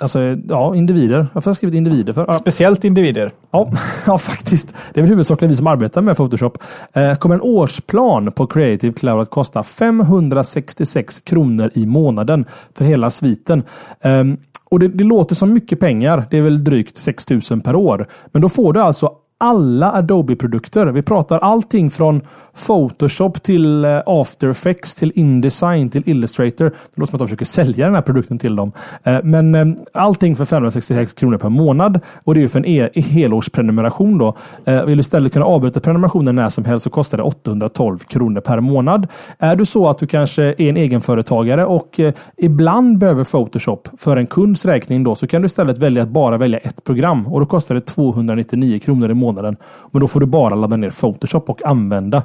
Alltså, ja, individer. Varför har jag skrivit individer? För?
Speciellt individer.
Ja, [laughs] ja, faktiskt. Det är väl huvudsakligen vi som arbetar med Photoshop. Eh, kommer en årsplan på Creative Cloud att kosta 566 kronor i månaden för hela sviten. Um, och det, det, låter som mycket pengar. Det är väl drygt 6 000 per år. Men då får du alltså alla Adobe-produkter. Vi pratar allting från Photoshop till eh, After Effects till Indesign till Illustrator. Det låter som att de försöker sälja den här produkten till dem. Eh, men eh, allting för 566 kronor per månad och det är för en e helårsprenumeration. Då. Vill du istället kunna avbryta prenumerationen när som helst så kostar det 812 kronor per månad. Är du så att du kanske är en egenföretagare och ibland behöver Photoshop för en kunds räkning då så kan du istället välja att bara välja ett program och då kostar det 299 kronor i månaden månaden. Men då får du bara ladda ner Photoshop och använda.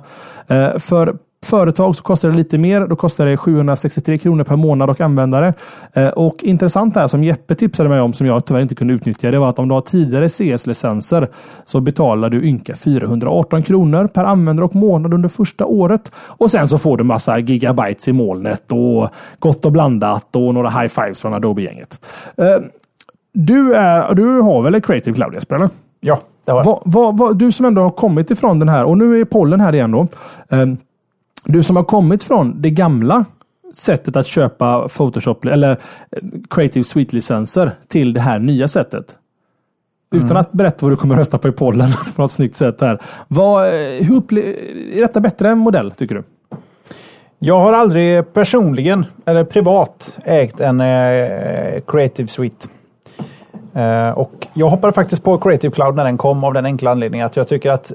Eh, för företag så kostar det lite mer. Då kostar det 763 kronor per månad och användare. Eh, och intressant här som Jeppe tipsade mig om, som jag tyvärr inte kunde utnyttja, det var att om du har tidigare CS-licenser så betalar du ynka 418 kronor per användare och månad under första året. Och sen så får du massa gigabytes i molnet och gott och blandat och några high fives från Adobe-gänget. Eh, du, är, du har väl ett Creative Cloud Jesper? Eller?
Ja, det har
jag. Va, va, du som ändå har kommit ifrån den här, och nu är pollen här igen då. Um, du som har kommit från det gamla sättet att köpa Photoshop eller eh, Creative Suite-licenser till det här nya sättet. Utan mm. att berätta vad du kommer rösta på i pollen [laughs] på något snyggt sätt här. Vad, eh, hur är detta bättre modell tycker du?
Jag har aldrig personligen eller privat ägt en eh, Creative Suite. Eh, och jag hoppade faktiskt på Creative Cloud när den kom av den enkla anledningen att jag tycker att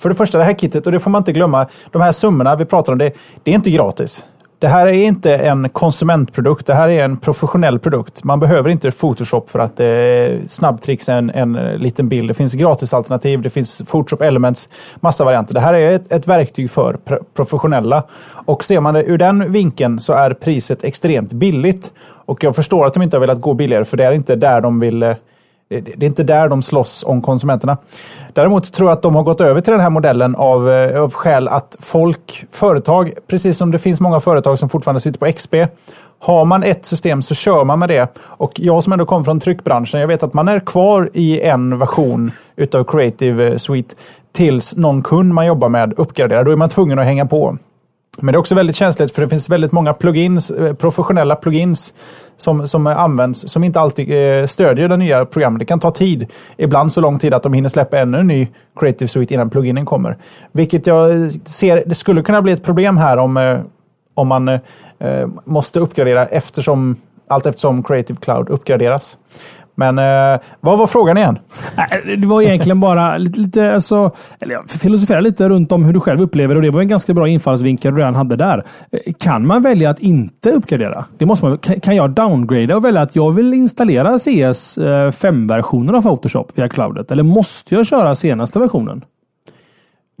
för det första det här kittet, och det får man inte glömma, de här summorna vi pratar om, det, det är inte gratis. Det här är inte en konsumentprodukt, det här är en professionell produkt. Man behöver inte Photoshop för att eh, snabbtrixa en, en liten bild. Det finns gratisalternativ, det finns Photoshop Elements, massa varianter. Det här är ett, ett verktyg för professionella. Och ser man det ur den vinkeln så är priset extremt billigt. Och jag förstår att de inte har velat gå billigare, för det är inte där de vill eh, det är inte där de slåss om konsumenterna. Däremot tror jag att de har gått över till den här modellen av, eh, av skäl att folk, företag, precis som det finns många företag som fortfarande sitter på XP, har man ett system så kör man med det. Och jag som ändå kommer från tryckbranschen, jag vet att man är kvar i en version utav Creative Suite tills någon kund man jobbar med uppgraderar. Då är man tvungen att hänga på. Men det är också väldigt känsligt för det finns väldigt många plugins, eh, professionella plugins som, som används som inte alltid eh, stödjer det nya programmet. Det kan ta tid. Ibland så lång tid att de hinner släppa ännu en ny Creative Suite innan pluginen kommer. Vilket jag eh, ser, det skulle kunna bli ett problem här om, om man måste uppgradera eftersom allt eftersom Creative Cloud uppgraderas. Men eh, vad var frågan igen?
Det var egentligen bara lite, lite alltså, eller jag filosoferar lite runt om hur du själv upplever det och det var en ganska bra infallsvinkel du redan hade där. Eh, kan man välja att inte uppgradera? Det måste man, kan jag downgrada och välja att jag vill installera CS 5-versionen eh, av Photoshop via cloudet? Eller måste jag köra senaste versionen?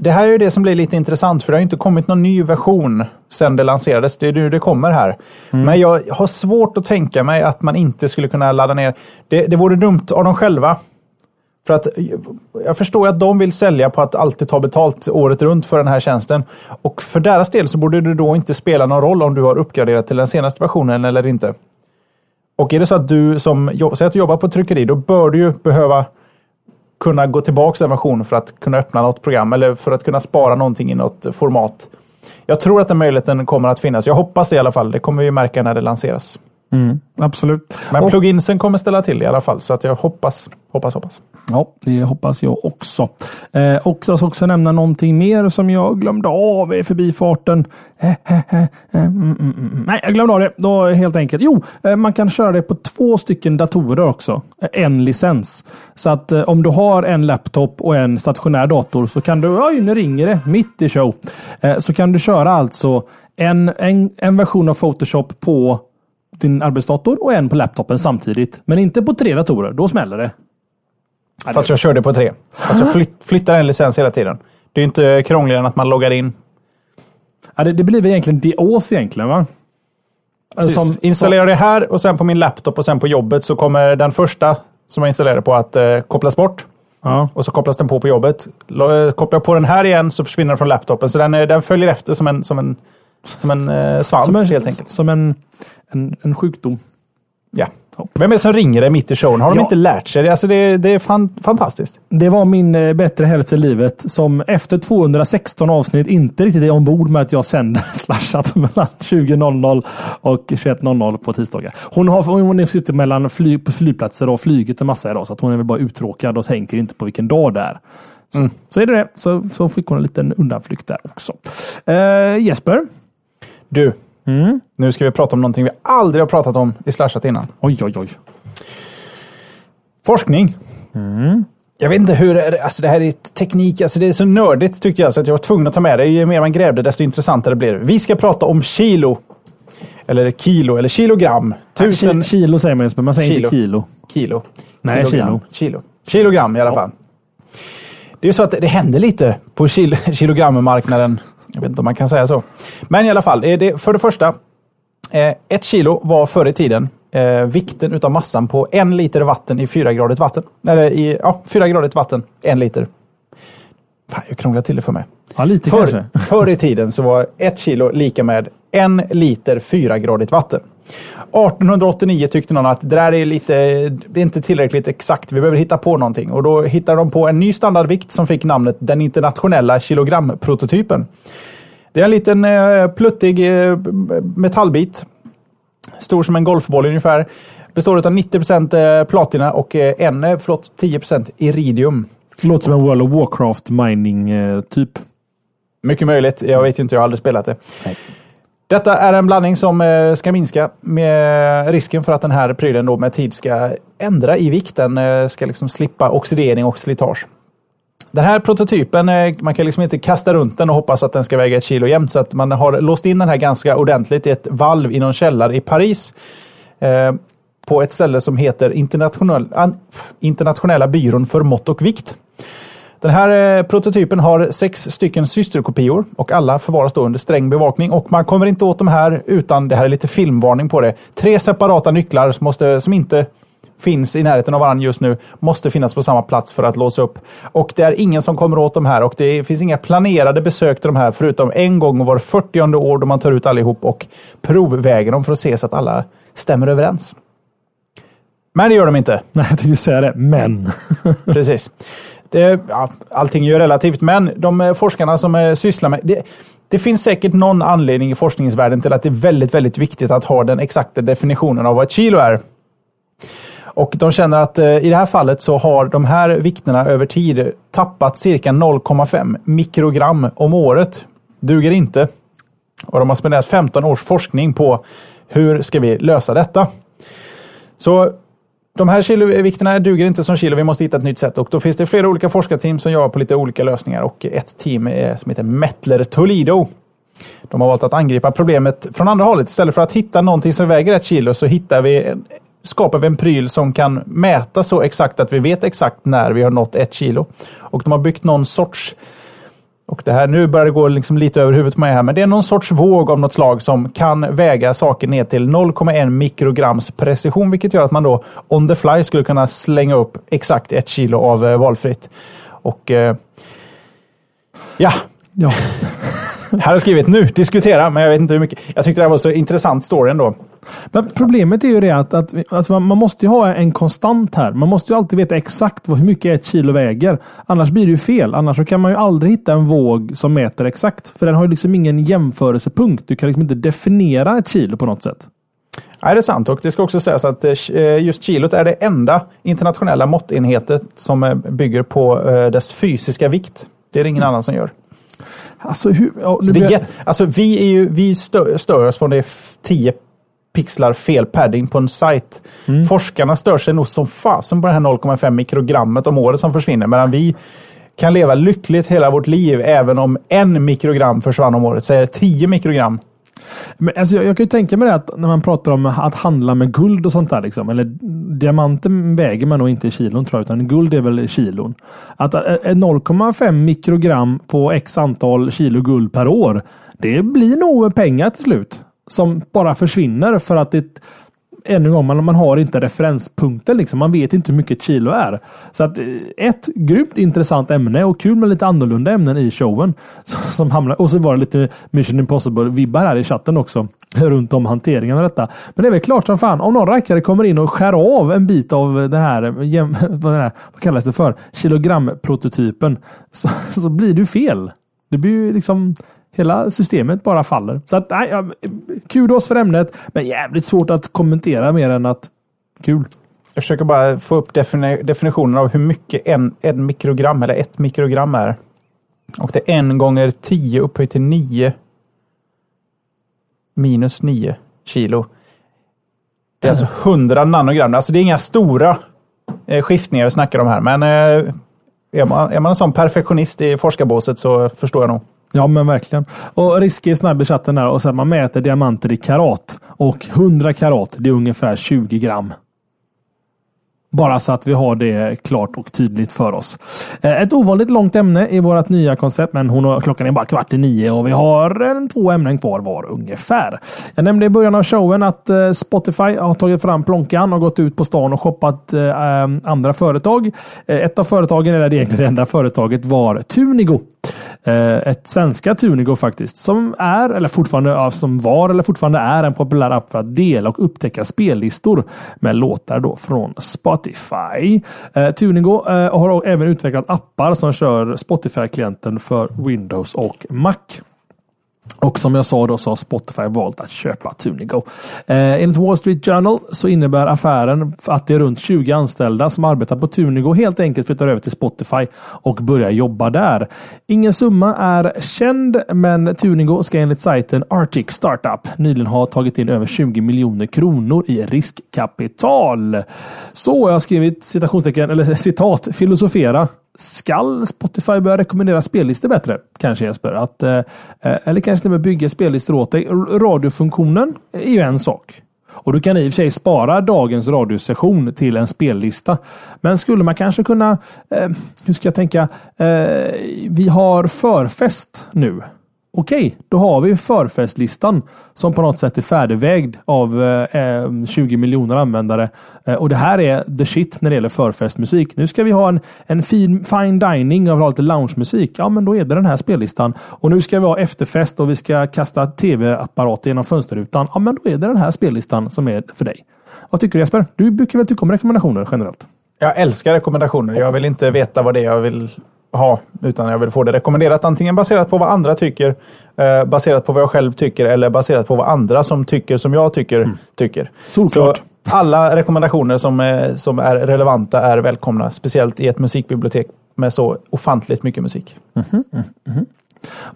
Det här är det som blir lite intressant för det har inte kommit någon ny version sedan det lanserades. Det är nu det kommer här. Mm. Men jag har svårt att tänka mig att man inte skulle kunna ladda ner. Det, det vore dumt av dem själva. För att jag förstår att de vill sälja på att alltid ta betalt året runt för den här tjänsten. Och för deras del så borde det då inte spela någon roll om du har uppgraderat till den senaste versionen eller inte. Och är det så att du som, säg att du jobbar på tryckeri, då bör du ju behöva kunna gå tillbaka en version för att kunna öppna något program eller för att kunna spara någonting i något format. Jag tror att den möjligheten kommer att finnas. Jag hoppas det i alla fall. Det kommer vi märka när det lanseras.
Mm, absolut.
Men och, pluginsen kommer ställa till i alla fall, så att jag hoppas, hoppas, hoppas.
Ja, det hoppas jag också. Eh, och jag ska också nämna någonting mer som jag glömde av i förbifarten. Eh, eh, eh, mm, mm, mm, mm. Nej, jag glömde av det. Då helt enkelt. Jo, eh, man kan köra det på två stycken datorer också. Eh, en licens. Så att om du har en laptop och en stationär dator så kan du, oj nu ringer det, mitt i show. så kan du köra alltså en, en, en version av Photoshop på din arbetsdator och en på laptopen samtidigt. Men inte på tre datorer, då smäller det.
Fast jag körde på tre. Fast jag flytt, flyttar en licens hela tiden. Det är inte krångligare än att man loggar in.
Ja, det, det blir väl egentligen deauth egentligen va?
Som, Installerar det här och sen på min laptop och sen på jobbet så kommer den första som jag installerade på att eh, kopplas bort. Ja. Och så kopplas den på på jobbet. Eh, kopplar jag på den här igen så försvinner den från laptopen. Så den, eh, den följer efter som en, som en, som en eh, svans som en, helt enkelt.
Som en, en, en sjukdom.
Ja. Vem är det som ringer dig mitt i showen? Har de
Ja.
inte lärt sig det? Alltså det, det är fan, fantastiskt.
Det var min eh, bättre hälft i livet som efter 216 avsnitt inte riktigt är ombord med att jag sänder [laughs] slashat mellan 20.00 och 21.00 på tisdagar. Hon, har, hon sitter mellan fly, på flygplatser och flugit en massa idag så att hon är väl bara uttråkad och tänker inte på vilken dag det är. Så, så är det det. Så, så fick hon en liten undanflykt där också. Eh, Jesper?
Du,
Mm.
nu ska vi prata om någonting vi aldrig har pratat om i Slashat innan.
Oj, oj, oj.
Forskning. Jag vet inte hur, alltså det här är teknik, alltså det är så nördigt tyckte jag så att jag var tvungen att ta med det. Ju mer man grävde desto intressantare blir det. Vi ska prata om kilo. Eller kilo, eller kilogram. Tusen
Ki- Kilo säger man Jesper, man säger inte kilo.
kilo.
Nej,
Kilogram. kilo. Kilogram i alla fall. Det är så att det händer lite på kil kilogrammarknaden. Jag vet inte om man kan säga så. Men i alla fall, det är det, för det första. Eh, ett kilo var förr i tiden eh, vikten utav massan på en liter vatten i fyragradigt vatten. Eller i ja, fyragradigt vatten, en liter. Fan, jag krånglar till det för mig.
Ja, lite
Förr,
kanske.
förr i tiden så var ett kilo lika med en liter fyragradigt vatten. 1889 tyckte någon att det där är lite, det är inte tillräckligt exakt, vi behöver hitta på någonting. Och då hittade de på en ny standardvikt som fick namnet den internationella kilogramprototypen. Det är en liten eh, pluttig eh, metallbit. Stor som en golfboll ungefär. Består av 90% eh, platina och en, förlåt, 10% iridium.
Låter som en World of Warcraft mining eh, typ.
Mycket möjligt. Jag vet inte, jag har aldrig spelat det. Detta är en blandning som eh, ska minska med risken för att den här prylen då med tid ska ändra i vikt. Den eh, ska liksom slippa oxidering och slitage. Den här prototypen, eh, man kan liksom inte kasta runt den och hoppas att den ska väga ett kilo jämt. Så att man har låst in den här ganska ordentligt i ett valv i någon källare i Paris. Eh, på ett ställe som heter Internationella byrån för mått och vikt. Den här eh, prototypen har sex stycken systerkopior och alla förvaras då under sträng bevakning. Och man kommer inte åt de här utan, det här är lite filmvarning på det, tre separata nycklar som, måste, som inte finns i närheten av varandra just nu, måste finnas på samma plats för att låsa upp. Och det är ingen som kommer åt de här och det finns inga planerade besök till de här förutom en gång var 40 år då man tar ut allihop och provväger dem för att se så att alla stämmer överens. Men det gör de inte.
Nej, jag tänkte säga det. Men.
Precis. Det, ja, allting är ju relativt, men de eh, forskarna som eh, sysslar med... Det, det finns säkert någon anledning i forskningsvärlden till att det är väldigt, väldigt viktigt att ha den exakta definitionen av vad ett kilo är. Och de känner att eh, i det här fallet så har de här vikterna över tid tappat cirka 0,5 mikrogram om året. Duger inte. Och de har spenderat 15 års forskning på hur ska vi lösa detta. Så de här kilovikterna duger inte som kilo, vi måste hitta ett nytt sätt. Och då finns det flera olika forskarteam som jobbar på lite olika lösningar. Och ett team är, som heter Mettler Toledo. De har valt att angripa problemet från andra hållet. Istället för att hitta någonting som väger ett kilo så hittar vi en, skapar vi en pryl som kan mäta så exakt att vi vet exakt när vi har nått ett kilo. Och de har byggt någon sorts och det här, nu börjar det gå liksom lite över huvudet på mig här, men det är någon sorts våg av något slag som kan väga saker ner till 0,1 mikrograms precision, vilket gör att man då on the fly skulle kunna slänga upp exakt ett kilo av eh, valfritt. Och eh, ja,
Ja. [laughs]
här har jag skrivit nu, diskutera, men jag vet inte hur mycket. Jag tyckte det här var så intressant story ändå.
Men problemet är ju det att, att alltså man, måste ju ha en konstant här. Man måste ju alltid veta exakt vad, hur mycket ett kilo väger. Annars blir det ju fel. Annars kan man ju aldrig hitta en våg som mäter exakt. För den har ju liksom ingen jämförelsepunkt. Du kan liksom inte definiera ett kilo på något sätt.
Ja, det är sant. Och det ska också sägas att eh, just kilot är det enda internationella måttenhetet som eh, bygger på eh, dess fysiska vikt. Det är det ingen annan som gör.
Alltså, hur, ja, nu
alltså, vi, är ju, vi stör, stör oss på om det är f- 10 pixlar fel padding på en sajt.
Mm.
Forskarna stör sig nog som fasen på det här 0,5 mikrogrammet om året som försvinner. Medan vi kan leva lyckligt hela vårt liv även om en mikrogram försvann om året. Säg 10 mikrogram.
Men, alltså, jag, jag kan ju tänka mig det att när man pratar om att handla med guld och sånt där. Liksom, eller diamanten väger man nog inte i kilon tror jag, utan guld är väl i kilon. Att eh, eh, 0,5 mikrogram på x antal kilo guld per år. Det blir nog pengar till slut. Som bara försvinner för att det ännu en gång, man, man har inte referenspunkter. Liksom. Man vet inte hur mycket ett kilo är. Så att, eh, ett grymt intressant ämne och kul med lite annorlunda ämnen i showen. [laughs] Som hamnar, och så var det lite Mission Impossible-vibbar här i chatten också. [laughs] Runt om hanteringen av detta. Men det är väl klart som fan, om någon rackare kommer in och skär av en bit av det här, eh, [laughs] vad, det här, vad kallas det för? Kilogramprototypen. Så, så blir det ju fel. Det blir ju liksom Hela systemet bara faller. Så att, nej, kudos för ämnet, men jävligt svårt att kommentera mer än att kul.
Jag försöker bara få upp defini definitionen av hur mycket en, en mikrogram eller ett mikrogram är. Och det är en gånger tio upphöjt till nio minus nio kilo. Det är alltså [laughs] hundra nanogram. Alltså det är inga stora eh, skiftningar vi snackar om här. Men eh, är, man, är man en sån perfektionist i forskarbåset så förstår jag nog.
Ja, men verkligen. Och Riske är snabb i chatten där och så man mäter diamanter i karat. Och 100 karat, det är ungefär 20 gram. Bara så att vi har det klart och tydligt för oss. Eh, ett ovanligt långt ämne i vårt nya koncept, men hon har, klockan är bara kvart i nio och vi har en, två ämnen kvar var ungefär. Jag nämnde i början av showen att eh, Spotify har tagit fram plånkan och gått ut på stan och shoppat eh, andra företag. Ett av företagen, eller egentligen det enda företaget, var Tunigo. Eh, ett svenska Tunigo faktiskt. Som är, eller fortfarande, som var eller fortfarande är en populär app för att dela och upptäcka spellistor med låtar då från Spotify. Eh, Tunigo eh, har även utvecklat appar som kör Spotify-klienten för Windows och Mac. Och som jag sa då så har Spotify valt att köpa Tunigo. Eh, enligt Wall Street Journal så innebär affären att det är runt 20 anställda som arbetar på Tunigo helt enkelt flyttar över till Spotify och börjar jobba där. Ingen summa är känd, men Tunigo ska enligt sajten Arctic Startup nyligen ha tagit in över 20 miljoner kronor i riskkapital. Så jag har skrivit citationstecken, eller citat, filosofera Skall Spotify börja rekommendera spellistor bättre? Kanske Jesper? Att, eh, eh eller kanske till och med bygga spellistor åt dig. Radiofunktionen är ju en sak. Och du kan i och för sig spara dagens radiosession till en spellista. Men skulle man kanske kunna, eh, hur ska jag tänka, eh, vi har förfest nu. Okej, då har vi förfestlistan som på något sätt är färdigvägd av eh, eh 20 miljoner användare. Eh, och det här är the shit när det gäller förfestmusik. Nu ska vi ha en, en fin fine dining av lite loungemusik. Ja, men då är det den här spellistan. Och nu ska vi ha efterfest och vi ska kasta tv-apparater genom fönsterrutan. Ja, men då är det den här spellistan som är för dig. Vad tycker du Jesper? Du brukar väl tycka om rekommendationer generellt?
Jag älskar rekommendationer. Jag vill inte veta vad det är jag vill ha, utan jag vill få det rekommenderat antingen baserat på vad andra tycker, eh, baserat på vad jag själv tycker eller baserat på vad andra som tycker som jag tycker mm. tycker.
Solklart. Så
alla rekommendationer som, är, som är relevanta är välkomna, speciellt i ett musikbibliotek med så ofantligt mycket musik.
Mm -hmm. Mm -hmm.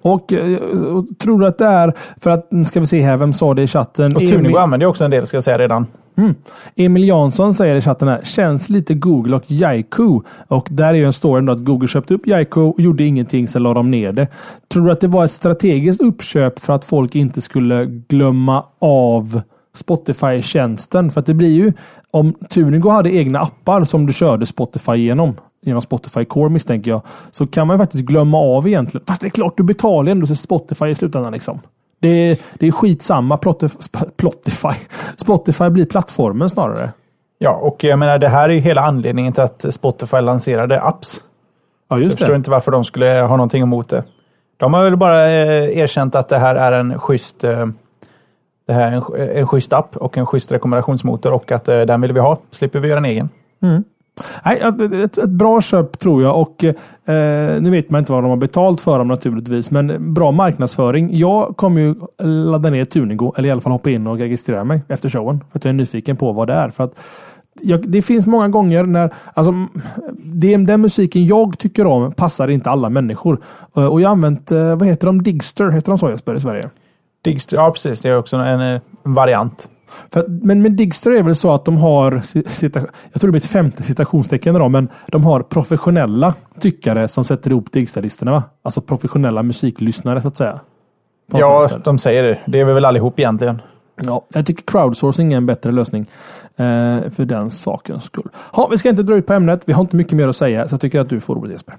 Och, eh, och, tror du att det är för att, ska vi se här, vem sa det i chatten?
Och Tunigo använder jag också en del, ska jag säga redan.
Mm. Emil Jansson säger i chatten här, känns lite Google och Jaiku. Och där är ju en story att Google köpte upp Jaiku och gjorde ingenting, sen la de ner det. Tror du att det var ett strategiskt uppköp för att folk inte skulle glömma av Spotify-tjänsten? För att det blir ju, om Tunigo hade egna appar som du körde Spotify genom, genom Spotify Core misstänker jag, så kan man ju faktiskt glömma av egentligen. Fast det är klart, du betalar ändå till Spotify i slutändan. Liksom. Det, det är skitsamma. Plottify. Spotify blir plattformen snarare.
Ja, och jag menar det här är ju hela anledningen till att Spotify lanserade apps. Ja, just Så jag det. förstår inte varför de skulle ha någonting emot det. De har väl bara eh, erkänt att det här är en schysst, eh, det här är en, en schysst app och en schysst rekommendationsmotor och att eh, den vill vi ha. Slipper vi göra en egen.
Mm. Nej, ett, ett, bra köp tror jag. Och eh, Nu vet man inte vad de har betalt för dem naturligtvis. Men bra marknadsföring. Jag kommer ju ladda ner Tunigo. Eller i alla fall hoppa in och registrera mig efter showen. För att jag är nyfiken på vad det är. För att jag, det finns många gånger när alltså, det, den musiken jag tycker om passar inte alla människor. Eh, och jag har använt, eh, vad heter de? Digster, heter de så Jesper i Sverige?
Digster, ja precis. Det är också en, en variant.
För, men med Digster är det väl så att de har, jag tror det blir ett femte citationstecken då, men de har professionella tyckare som sätter ihop Digster-listorna. Alltså professionella musiklyssnare så att säga.
Ja, de säger det. Det är vi väl allihop egentligen.
Ja, jag tycker crowdsourcing är en bättre lösning. Eh, för den sakens skull. Ha, vi ska inte dra ut på ämnet. Vi har inte mycket mer att säga, så jag tycker att du får ordet Jesper.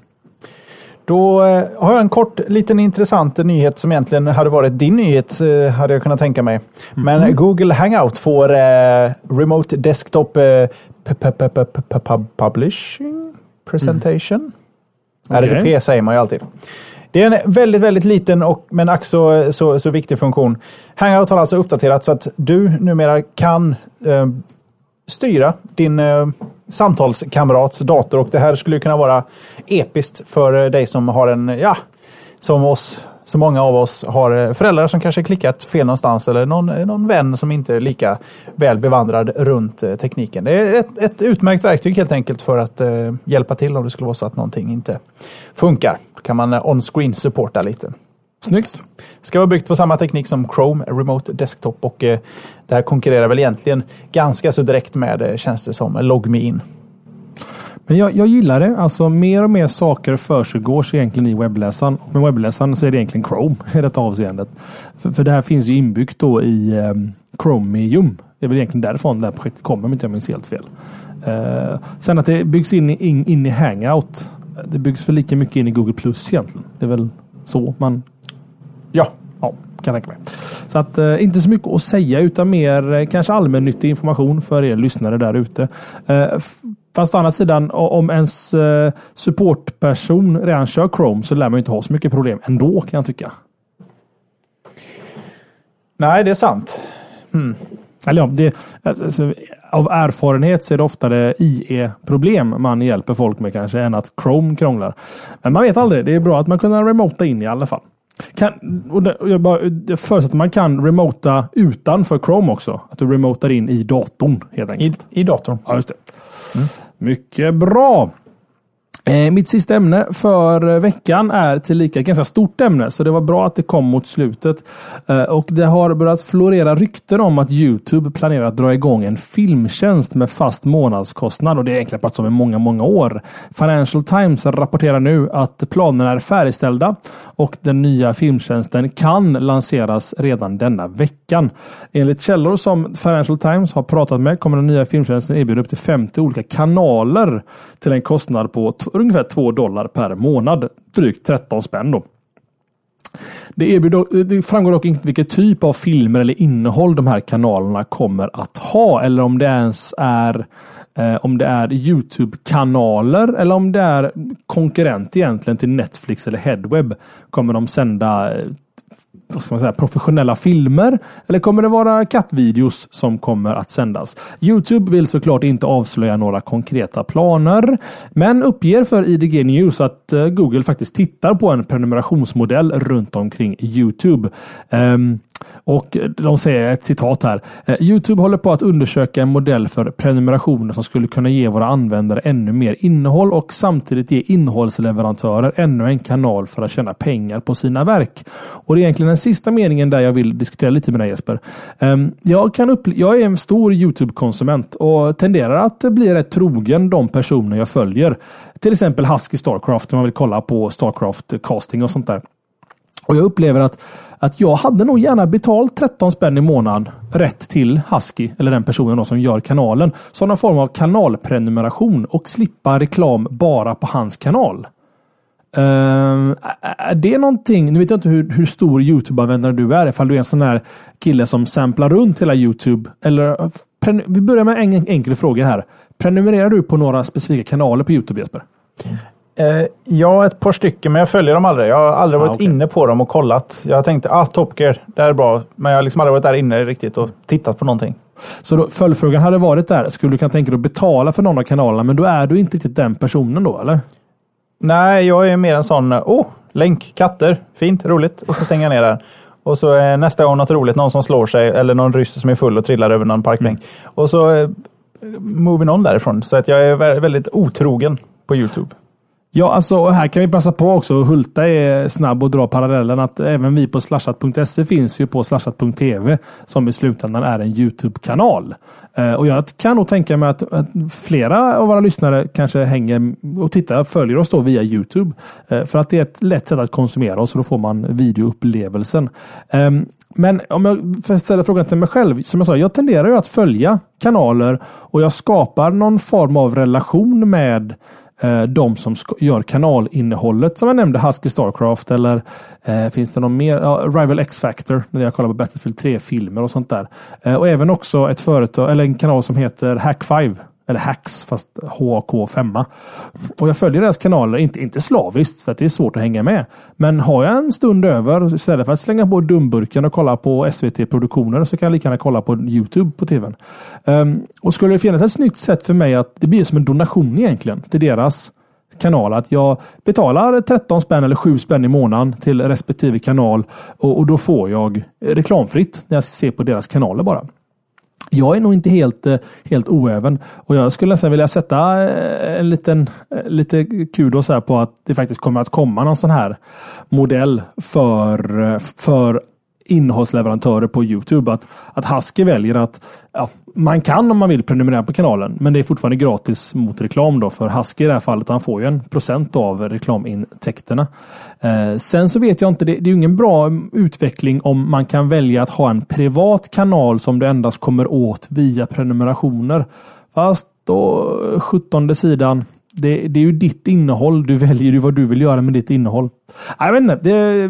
Då eh, har jag en kort liten intressant nyhet som egentligen hade varit din nyhet, eh, hade jag kunnat tänka mig. Men
Mhm.
Google Hangout får eh, Remote Desktop eh, Publishing Presentation.
Okej.
RDP säger man ju alltid. Det är en väldigt, väldigt liten och men ack så, så, så viktig funktion. Hangout har alltså uppdaterat så att du numera kan eh, styra din eh, samtalskamrats dator och det här skulle kunna vara episkt för eh, dig som har en, ja, som oss, så många av oss har eh, föräldrar som kanske klickat fel någonstans eller någon, eh, någon vän som inte är lika väl bevandrad runt eh, tekniken. Det är ett, ett utmärkt verktyg helt enkelt för att eh, hjälpa till om det skulle vara så att någonting inte funkar. Då kan man on-screen supporta lite.
Snyggt.
Ska vara byggt på samma teknik som Chrome Remote Desktop och eh, det här konkurrerar väl egentligen ganska så direkt med eh, tjänster som LogMeIn.
Men jag, jag gillar det. Alltså mer och mer saker försiggår egentligen i webbläsaren. Och med webbläsaren så är det egentligen Chrome [laughs] i detta avseendet. För, för det här finns ju inbyggt då i eh, Chromium. Det är väl egentligen därifrån det här projektet kommer om inte jag minns helt fel. Eh, sen att det byggs in, i- in, in i Hangout. Det byggs väl lika mycket in i Google Plus egentligen. Det är väl så man
Ja,
Ja, kan jag tänka mig. Så att eh, inte så mycket att säga utan mer eh, kanske allmännyttig information för er lyssnare där ute. Eh, fast å andra sidan, om ens eh, supportperson redan kör Chrome så lär man ju inte ha så mycket problem ändå kan jag tycka.
nej det är sant.
Eller ja, det, alltså, av erfarenhet så är det oftare IE-problem man hjälper folk med kanske än att Chrome krånglar. Men man vet aldrig. Det är bra att man kan remota in i alla fall. Kan, och det, jag, bara, jag förutsätter att man kan remota utanför Chrome också. Att du remotar in i datorn helt enkelt.
I, i datorn.
Ja, just det. Mycket bra. Eh, mitt sista ämne för eh, veckan är tillika ett ganska stort ämne, så det var bra att det kom mot slutet. Eh, och Det har börjat florera rykten om att Youtube planerar att dra igång en filmtjänst med fast månadskostnad. Och Det är egentligen pratat om i många, många år. Financial Times rapporterar nu att planerna är färdigställda och den nya filmtjänsten kan lanseras redan denna veckan. Enligt källor som Financial Times har pratat med kommer den nya filmtjänsten erbjuda upp till 50 olika kanaler till en kostnad på ungefär 2 dollar per månad. Drygt 13 spänn då. Det, erbjuder, det framgår dock inte vilken typ av filmer eller innehåll de här kanalerna kommer att ha. Eller om det ens är eh, om det är Youtube-kanaler eller om det är konkurrent egentligen till Netflix eller Headweb. Kommer de sända eh, vad ska man säga, professionella filmer? Eller kommer det vara kattvideos som kommer att sändas? Youtube vill såklart inte avslöja några konkreta planer, men uppger för IDG News att eh, Google faktiskt tittar på en prenumerationsmodell runt omkring Youtube. Ehm, och de säger ett citat här. Eh, Youtube håller på att undersöka en modell för prenumerationer som skulle kunna ge våra användare ännu mer innehåll och samtidigt ge innehållsleverantörer ännu en kanal för att tjäna pengar på sina verk. Och det är egentligen den sista meningen där jag vill diskutera lite med dig Jesper. Ehm, jag, kan upple- jag är en stor Youtube-konsument och tenderar att bli rätt trogen de personer jag följer. Till exempel Husky Starcraft om man vill kolla på Starcraft-casting och sånt där. Och jag upplever att, att jag hade nog gärna betalt 13 spänn i månaden rätt till Husky, eller den personen då som gör kanalen, som någon form av kanalprenumeration och slippa reklam bara på hans kanal. Uh, är det någonting, nu vet jag inte hur, hur stor YouTube-användare du är, ifall du är en sån här kille som samplar runt hela YouTube. Eller, vi börjar med en enkel fråga här. Prenumererar du på några specifika kanaler på YouTube Jesper?
Eh, ja, ett par stycken, men jag följer dem aldrig. Jag har aldrig
Ah,
varit
okej.
inne på dem och kollat. Jag tänkte, ah, Top Gear, det här är bra. Men jag har liksom aldrig varit där inne riktigt och tittat på någonting.
Så då, följdfrågan hade varit där, skulle du kunna tänka dig att betala för någon av kanalerna, men då är du inte riktigt den personen då, eller?
Nej, jag är mer en sån, oh, länk, katter, fint, roligt. Och så stänger jag ner där. Och så eh, nästa gång något roligt, någon som slår sig eller någon ryss som är full och trillar över någon parkbänk. Och så eh, moving on därifrån. Så att jag är vä- väldigt otrogen på YouTube.
Ja, alltså här kan vi passa på också. Hulta är eh, snabb och dra parallellen att även vi på slashat.se finns ju på slashat.tv som i slutändan är en YouTube-kanal. Eh, och jag kan nog tänka mig att, att flera av våra lyssnare kanske hänger och tittar, följer oss då via YouTube. Eh, för att det är ett lätt sätt att konsumera oss och då får man videoupplevelsen. Ehm, men om jag får ställa frågan till mig själv. Som jag sa, jag tenderar ju att följa kanaler och jag skapar någon form av relation med Eh, de som gör kanalinnehållet. Som jag nämnde, Husky Starcraft eller eh, finns det någon mer? Ja, Rival X-Factor, när jag kollar på Battlefield 3-filmer och sånt där. Eh, och även också ett företag, eller en kanal som heter Hack5 eller Hacks, fast HK5. Och jag följer deras kanaler, inte, inte slaviskt för att det är svårt att hänga med. Men har jag en stund över, istället för att slänga på dumburken och kolla på SVT-produktioner så kan jag lika gärna kolla på YouTube på TVn. Um, ehm, och skulle det finnas ett snyggt sätt för mig att det blir som en donation egentligen till deras kanal. Att jag betalar 13 spänn eller 7 spänn i månaden till respektive kanal och, och då får jag reklamfritt när jag ser på deras kanaler bara. Jag är nog inte helt, eh, helt oäven. Och jag skulle nästan vilja sätta eh, en liten eh, lite kudos här på att det faktiskt kommer att komma någon sån här modell för, för innehållsleverantörer på Youtube. Att, att Husky väljer att ja, man kan om man vill prenumerera på kanalen, men det är fortfarande gratis mot reklam då för Husky i det här fallet. Han får ju en procent av reklamintäkterna. Eh, sen så vet jag inte, det, det är ju ingen bra utveckling om man kan välja att ha en privat kanal som du endast kommer åt via prenumerationer. Fast då 17 sidan det, det, är ju ditt innehåll. Du väljer ju vad du vill göra med ditt innehåll. Jag vet inte. Det,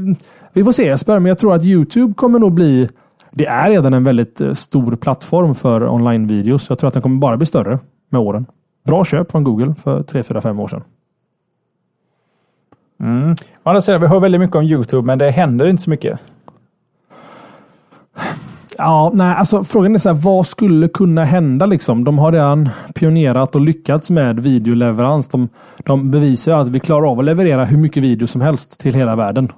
vi får se Jesper, men jag tror att Youtube kommer nog bli... Det är redan en väldigt eh, stor plattform för online-videos. Jag tror att den kommer bara bli större med åren. Bra köp från Google för 3, 4, 5 år sedan.
Mm. andra sidan, vi hör väldigt mycket om Youtube, men det händer inte så mycket.
Ja, nej, alltså frågan är så här, vad skulle kunna hända liksom? De har redan pionerat och lyckats med videoleverans. De, de bevisar att vi klarar av att leverera hur mycket video som helst till hela världen.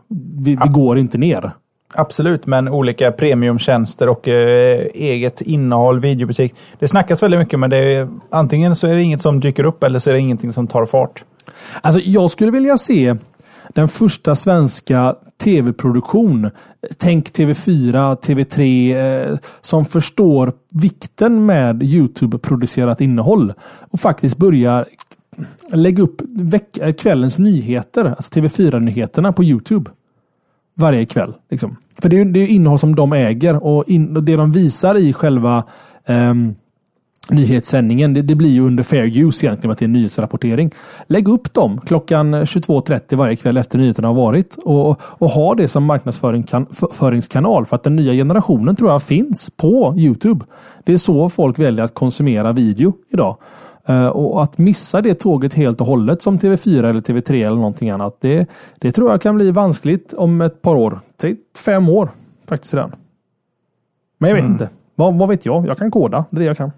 Vi, vi går inte ner.
Absolut, men olika premiumtjänster och eh, eget innehåll, videobutik. Det snackas väldigt mycket, men det är, antingen så är det inget som dyker upp eller så är det ingenting som tar fart.
Alltså, jag skulle vilja se den första svenska tv-produktion, tänk TV4, TV3, eh, som förstår vikten med Youtube-producerat innehåll och faktiskt börjar lägga upp eh, kvällens nyheter, alltså TV4-nyheterna på Youtube. Varje kväll. Liksom. För det är, ju innehåll som de äger och, in, och det de visar i själva um, nyhetssändningen. Det, det, blir ju under fair use egentligen att det är nyhetsrapportering. Lägg upp dem klockan 22.30 varje kväll efter nyheterna har varit och, och ha det som marknadsföringskanal för att den nya generationen tror jag finns på Youtube. Det är så folk väljer att konsumera video idag. Uh, och att missa det tåget helt och hållet som TV4 eller TV3 eller någonting annat. Det, det tror jag kan bli vanskligt om ett par år. Fem år faktiskt redan. Men jag vet mm. inte. Vad, vad vet jag? Jag kan koda. Det är det jag kan.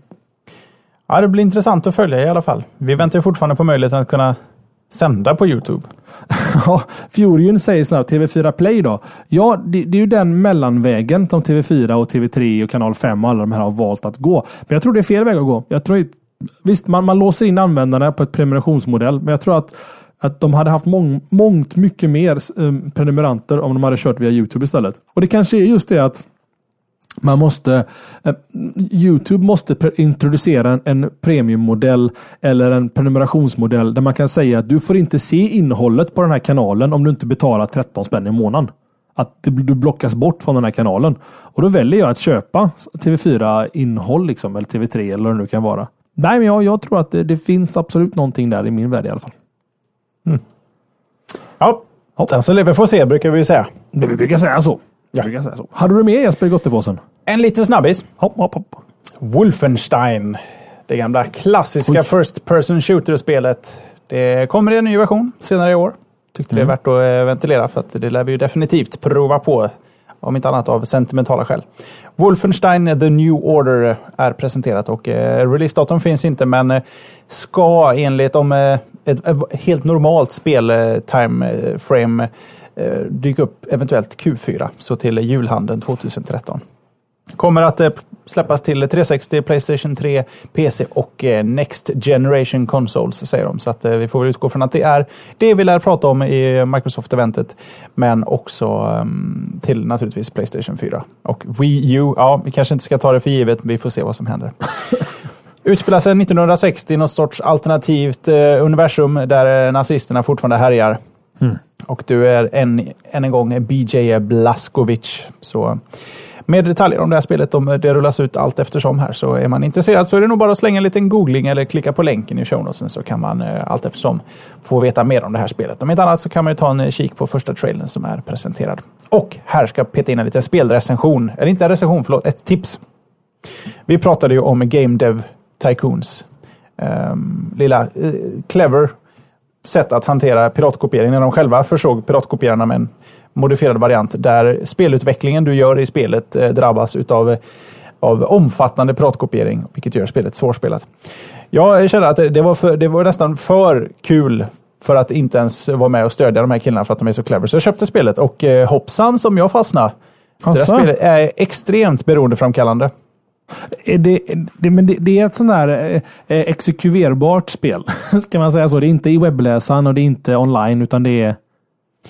Ja, det blir intressant att följa i alla fall. Vi väntar fortfarande på möjligheten att kunna sända på Youtube. [laughs]
Ja, Fjorjun säger snabbt TV4 Play då. Ja, det, det, är ju den mellanvägen som TV4 och TV3 och Kanal 5 och alla de här har valt att gå. Men jag tror det är fel väg att gå. Jag tror, visst, man, man låser in användarna på ett prenumerationsmodell, men jag tror att att de hade haft mång, mångt mycket mer eh, prenumeranter om de hade kört via Youtube istället. Och det kanske är just det att man måste, eh, Youtube måste introducera en, premiummodell eller en prenumerationsmodell där man kan säga att du får inte se innehållet på den här kanalen om du inte betalar 13 spänn i månaden. Att det, du blockas bort från den här kanalen. Och då väljer jag att köpa TV4-innehåll, liksom, eller TV3 eller vad det nu kan vara. Nej, men jag, jag tror att det, det, finns absolut någonting där i min värld i alla fall.
Mm. Ja, den som lever får se brukar vi säga.
Vi brukar säga så. Ja. Jag säga så. Hade du med Jesper i gottepåsen?
En liten snabbis.
Hopp, hopp, hopp.
Wolfenstein. Det gamla klassiska Oj. First Person Shooter-spelet. Det kommer i en ny version senare i år. Tyckte mm. det är värt att eh, ventilera för att det lär vi ju definitivt prova på. Om inte annat av sentimentala skäl. Wolfenstein The New Order är presenterat och eh, releasedatum finns inte men eh, ska enligt om eh, ett, ett, helt normalt spel eh, time eh, frame Eh, dyka upp eventuellt Q4, så till julhandeln 2013. Kommer att eh, släppas till 360, Playstation 3, PC och eh, Next Generation Consoles, säger de. Så att vi får väl utgå från att det är det vi lär prata om i Microsoft-eventet. Men också um, till naturligtvis Playstation 4. Och Wii U, ja, vi kanske inte ska ta det för givet, vi får se vad som händer. [laughs] Utspelar sig 1960 i något sorts alternativt eh, universum där nazisterna fortfarande härjar. Mm. Och du är än, än en gång BJ Blaskovic. Så mer detaljer om det här spelet. Om det rullas ut allt eftersom här. Så är man intresserad så är det nog bara att slänga en liten googling eller klicka på länken i shownotesen så kan man eh, allt eftersom få veta mer om det här spelet. Om inte annat så kan man ju ta en eh, kik på första trailern som är presenterad. Och här ska jag peta in en liten spelrecension. Eller inte en recension, förlåt. Ett tips. Vi pratade ju om Game Dev Tycoons. Um, lilla uh, clever sätt att hantera piratkopiering när de själva försåg piratkopierarna med en modifierad variant där spelutvecklingen du gör i spelet eh, drabbas utav av omfattande piratkopiering, vilket gör spelet svårspelat. Jag kände att det var, för, det var nästan för kul för att inte ens vara med och stödja de här killarna för att de är så clever. Så jag köpte spelet och eh, hoppsan som jag fastnade. Det här spelet är extremt beroendeframkallande.
Det, det, men det, det, är ett sånt där eh, exekverbart spel. [laughs] Ska man säga så? Det är inte i webbläsaren och det är inte online, utan det är...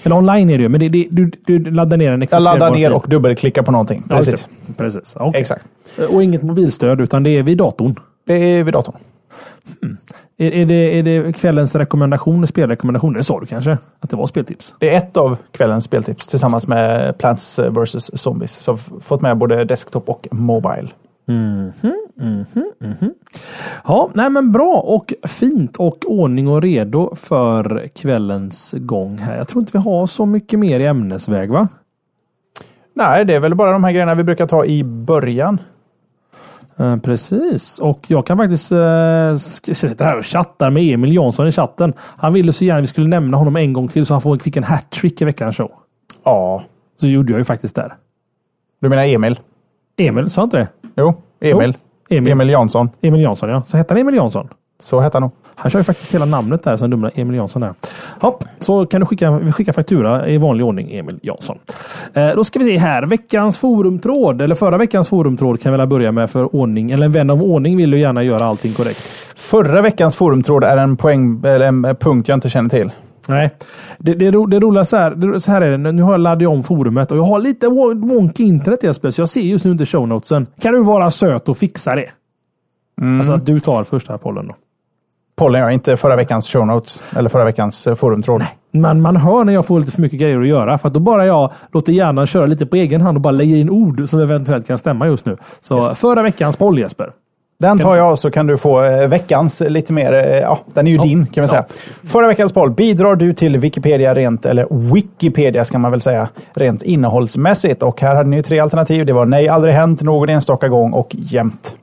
Eller online är det ju, men det, du, du laddar ner en
Jag laddar ner och dubbelklickar på någonting. Precis.
Ja, Precis. Okay.
Exakt.
Och inget mobilstöd, utan det är vid datorn?
Det är vid datorn.
Mm. Är, är, det, är det kvällens rekommendation, spelrekommendation? Det sa du kanske? Att det var speltips?
Det är ett av kvällens speltips tillsammans med Plants vs. Zombies. Som fått med både desktop och mobile.
Mm -hmm, mm -hmm, mm -hmm. Ja, nej men bra och fint och ordning och redo för kvällens gång här. Jag tror inte vi har så mycket mer i ämnesväg va?
Nej, det är väl bara de här grejerna vi brukar ta i början.
Eh, precis, och jag kan faktiskt eh, sitta här och chatta med Emil Jansson i chatten. Han ville så gärna att vi skulle nämna honom en gång till så han fick en hattrick i veckans show.
Ja.
Så gjorde jag ju faktiskt där.
Du menar Emil?
Emil, sa inte det?
Jo, Emil. Jo, Emil. Emil Jansson.
Emil Jansson, ja. Så hette han Emil Jansson?
Så hette han nog.
Han kör ju faktiskt hela namnet där som dumla Emil Jansson. Där. Hopp, så kan du skicka, skicka faktura i vanlig ordning, Emil Jansson. Eh, då ska vi se här. Veckans forumtråd, eller förra veckans forumtråd kan vi väl börja med för ordning. Eller en vän av ordning vill ju gärna göra allting korrekt.
Förra veckans forumtråd är en, poäng, en punkt jag inte känner till.
Nej, det, det, det roliga så här, så här är det. Nu har jag laddat om forumet och jag har lite wonky internet Jesper, så jag ser just nu inte show notesen. Kan du vara söt och fixa det? Mm. Alltså att du tar första pollen då.
Pollen, ja. Inte förra veckans show notes. Eller förra veckans eh, forumtråd.
Men man hör när jag får lite för mycket grejer att göra. För att då bara jag låter hjärnan köra lite på egen hand och bara lägger in ord som eventuellt kan stämma just nu. Så yes. förra veckans poll Jesper.
Den tar jag så kan du få eh, veckans lite mer, eh, ja den är ju ja, din kan vi säga. Ja, Förra veckans poll, bidrar du till Wikipedia rent, eller Wikipedia ska man väl säga, rent innehållsmässigt? Och här hade ni tre alternativ. Det var nej, aldrig hänt, någon enstaka gång och jämt.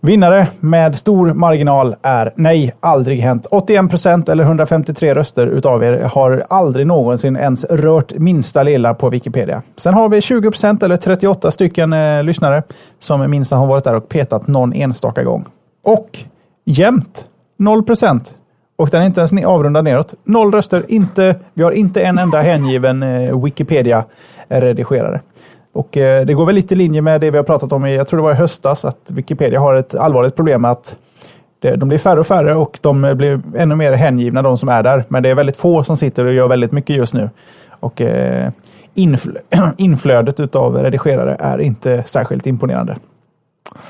Vinnare med stor marginal är nej, aldrig hänt. 81 procent eller 153 röster utav er har aldrig någonsin ens rört minsta lilla på Wikipedia. Sen har vi 20 procent eller 38 stycken eh, lyssnare som minst har varit där och petat någon enstaka gång. Och jämt 0 procent. Och den är inte ens avrundad neråt. Noll röster. Inte, vi har inte en enda hängiven eh, Wikipedia-redigerare. Och eh, det går väl lite i linje med det vi har pratat om i, jag tror det var i höstas, att Wikipedia har ett allvarligt problem med att de blir färre och färre och de blir ännu mer hängivna, de som är där. Men det är väldigt få som sitter och gör väldigt mycket just nu. Och eh, infl [clears throat] inflödet av redigerare är inte särskilt imponerande.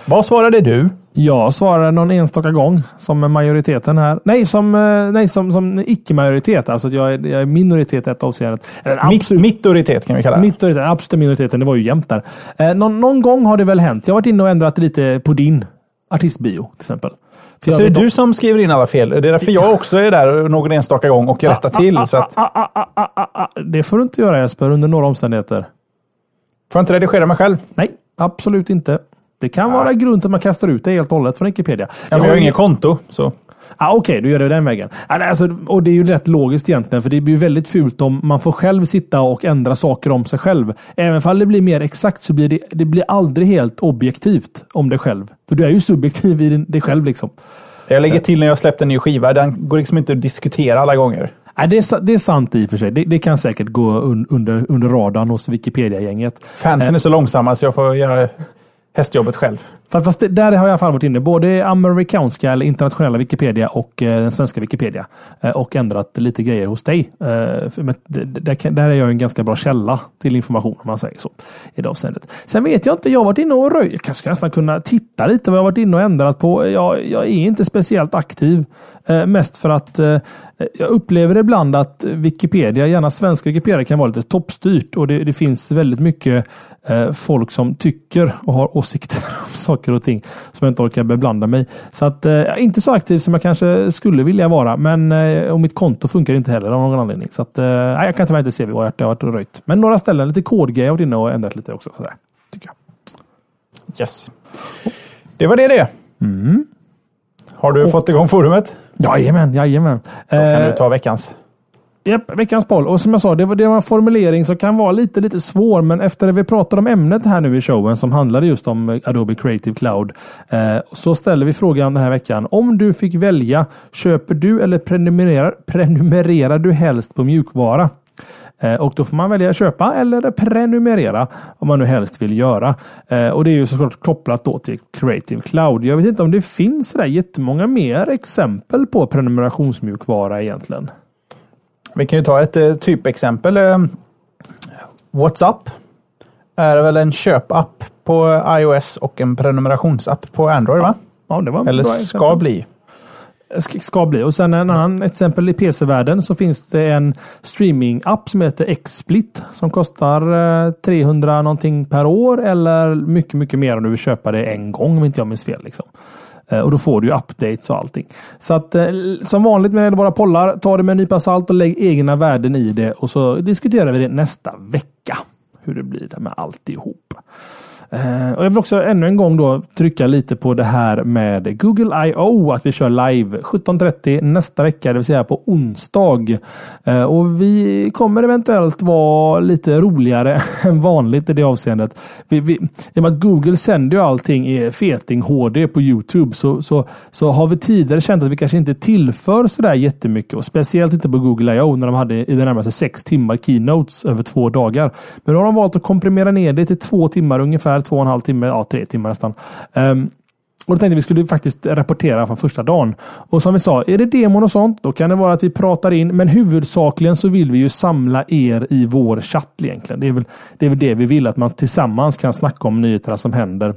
Vad svarade du?
Jag svarade någon enstaka gång som majoriteten här. Nej, som, eh, nej, som, som icke-majoritet. Alltså jag är, jag är minoritet i ett avseende.
Absolut, Mittoritet kan vi kalla det.
Mittoritet, den absoluta minoriteten. Det var ju jämnt där. Eh, någon, någon, gång har det väl hänt. Jag har varit inne och ändrat lite på din artistbio till exempel.
För det är du som skriver in alla fel. Det är därför jag också är där någon enstaka gång och rättar till. så att...
Det får du inte göra Jesper, under några omständigheter.
Får jag inte redigera mig själv?
Nej, absolut inte. Det kan vara grund till att man kastar ut det helt och hållet från Wikipedia.
Ja, jag har inget konto. Så.
Ah, Okej, okay, du gör det den vägen. Alltså, och Det är ju rätt logiskt egentligen, för det blir väldigt fult om man får själv sitta och ändra saker om sig själv. Även om det blir mer exakt så blir det, det blir aldrig helt objektivt om dig själv. För du är ju subjektiv i dig själv. liksom.
Jag lägger till när jag släppt en ny skiva. Den går liksom inte att diskutera alla gånger.
Nej, det, är, det är sant i och för sig. Det, det kan säkert gå un, under, under radarn hos Wikipedia-gänget.
Fansen är så långsamma så jag får göra hästjobbet själv.
Fast, fast det, där har jag i alla fall varit inne. Både amerikanska eller internationella Wikipedia och eh, den svenska Wikipedia. Eh, och ändrat lite grejer hos dig. Eh, där, där är jag en ganska bra källa till information om man säger så. I det avseendet. Sen vet jag inte, jag har varit inne och röjt. Jag kanske nästan kunna titta lite vad jag har varit inne och ändrat på. Jag, jag är inte speciellt aktiv. Eh, mest för att eh, jag upplever ibland att Wikipedia, gärna svenska Wikipedia, kan vara lite toppstyrt. Och det, det finns väldigt mycket eh, folk som tycker och har åsikter om saker och ting som jag inte orkar beblanda mig. Så att är inte så aktiv som jag kanske skulle vilja vara. Men och mitt konto funkar inte heller av någon anledning. Så att, nej, jag kan tyvärr inte se vad jag har varit röjt. Men några ställen, lite kodgrejer varit inne och ändrat lite också. Sådär, tycker jag.
Yes. Det var det det. Mm. Har du och, fått igång forumet?
Jajamän, jajamän.
Då kan eh, du ta veckans.
Japp, veckans poll. Och som jag sa, det var, det var en formulering som kan vara lite, lite svår. Men efter att vi pratade om ämnet här nu i showen som handlade just om eh, Adobe Creative Cloud. Eh, så ställer vi frågan den här veckan. Om du fick välja, köper du eller prenumererar, prenumererar du helst på mjukvara? Eh, och då får man välja att köpa eller prenumerera om man nu helst vill göra. Eh, och det är ju såklart kopplat då till Creative Cloud. Jag vet inte om det finns sådär jättemånga mer exempel på prenumerationsmjukvara egentligen.
Vi kan ju ta ett eh, typexempel. WhatsApp är väl en köpapp på iOS och en prenumerationsapp på Android va?
Ja, det var
Eller ska bli
ska bli. Och sen en annan exempel i PC-världen så finns det en streaming-app som heter XSplit som kostar 300 eh, någonting per år eller mycket, mycket mer om du vill köpa det en gång om inte jag minns fel. Liksom. Eh, och då får du updates och allting. Så att eh, som vanligt med våra pollar, ta det med en nypa salt och lägg egna värden i det och så diskuterar vi det nästa vecka. Hur det blir med alltihop. Eh, och jag vill också ännu en gång då trycka lite på det här med Google I.O. Att vi kör live 17.30 nästa vecka, det vill säga på onsdag. Eh, och vi kommer eventuellt vara lite roligare [laughs] än vanligt i det avseendet. Vi, vi, I och med att Google sänder ju allting i feting HD på Youtube så, så, så har vi tidigare känt att vi kanske inte tillför sådär jättemycket. Och speciellt inte på Google I.O. när de hade i det närmaste sex timmar keynotes över två dagar. Men då har de valt att komprimera ner det till två timmar ungefär ungefär två och en halv timme, ja tre timmar nästan. Um, och då tänkte vi skulle faktiskt rapportera från första dagen. Och som vi sa, är det demon och sånt, då kan det vara att vi pratar in. Men huvudsakligen så vill vi ju samla er i vår chatt egentligen. Det är väl det, är väl det vi vill, att man tillsammans kan snacka om nyheterna som händer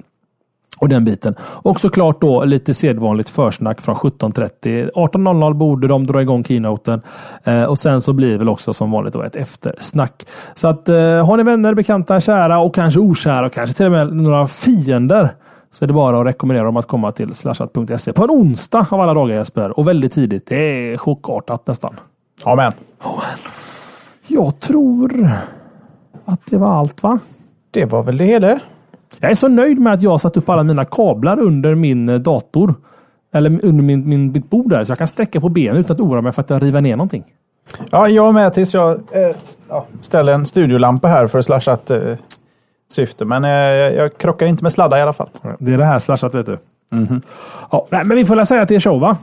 och den biten. Och såklart då lite sedvanligt försnack från 17.30. 18.00 borde de dra igång keynoten. Eh, och sen så blir det väl också som vanligt då ett eftersnack. Så att eh, har ni vänner, bekanta, kära och kanske okära och kanske till och med några fiender så är det bara att rekommendera dem att komma till slashat.se på en onsdag av alla dagar Jesper. Och väldigt tidigt. Det är chockartat nästan.
Amen.
Amen. Jag tror att det var allt va?
Det var väl det hela.
Jag är så nöjd med att jag har satt upp alla mina kablar under min eh, dator. Eller under min, min, mitt bord där. Så jag kan sträcka på benen utan att oroa mig för att jag river ner någonting.
Ja, jag med tills jag eh, ställer en studiolampa här för slashat eh, syfte. Men eh, jag krockar inte med sladdar i alla fall.
Det är det här slashat vet du. Mm -hmm. ja, nej, men vi får väl säga att det är show va?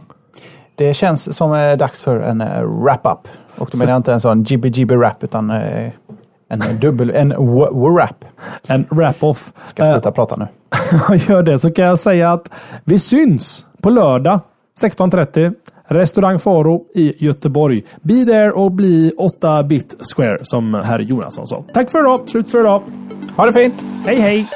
Det känns som dags för en wrap-up. Och då menar jag inte en sån jibby-jibby rap utan en dubbel, en wrap.
En wrap-off.
Ska sluta uh, prata nu. [laughs]
gör det så kan jag säga att vi syns på lördag 16.30. Restaurang Faro i Göteborg. Be there och bli 8 bit square som herr Jonasson sa. Tack för idag. Slut för idag.
Ha det fint.
Hej hej.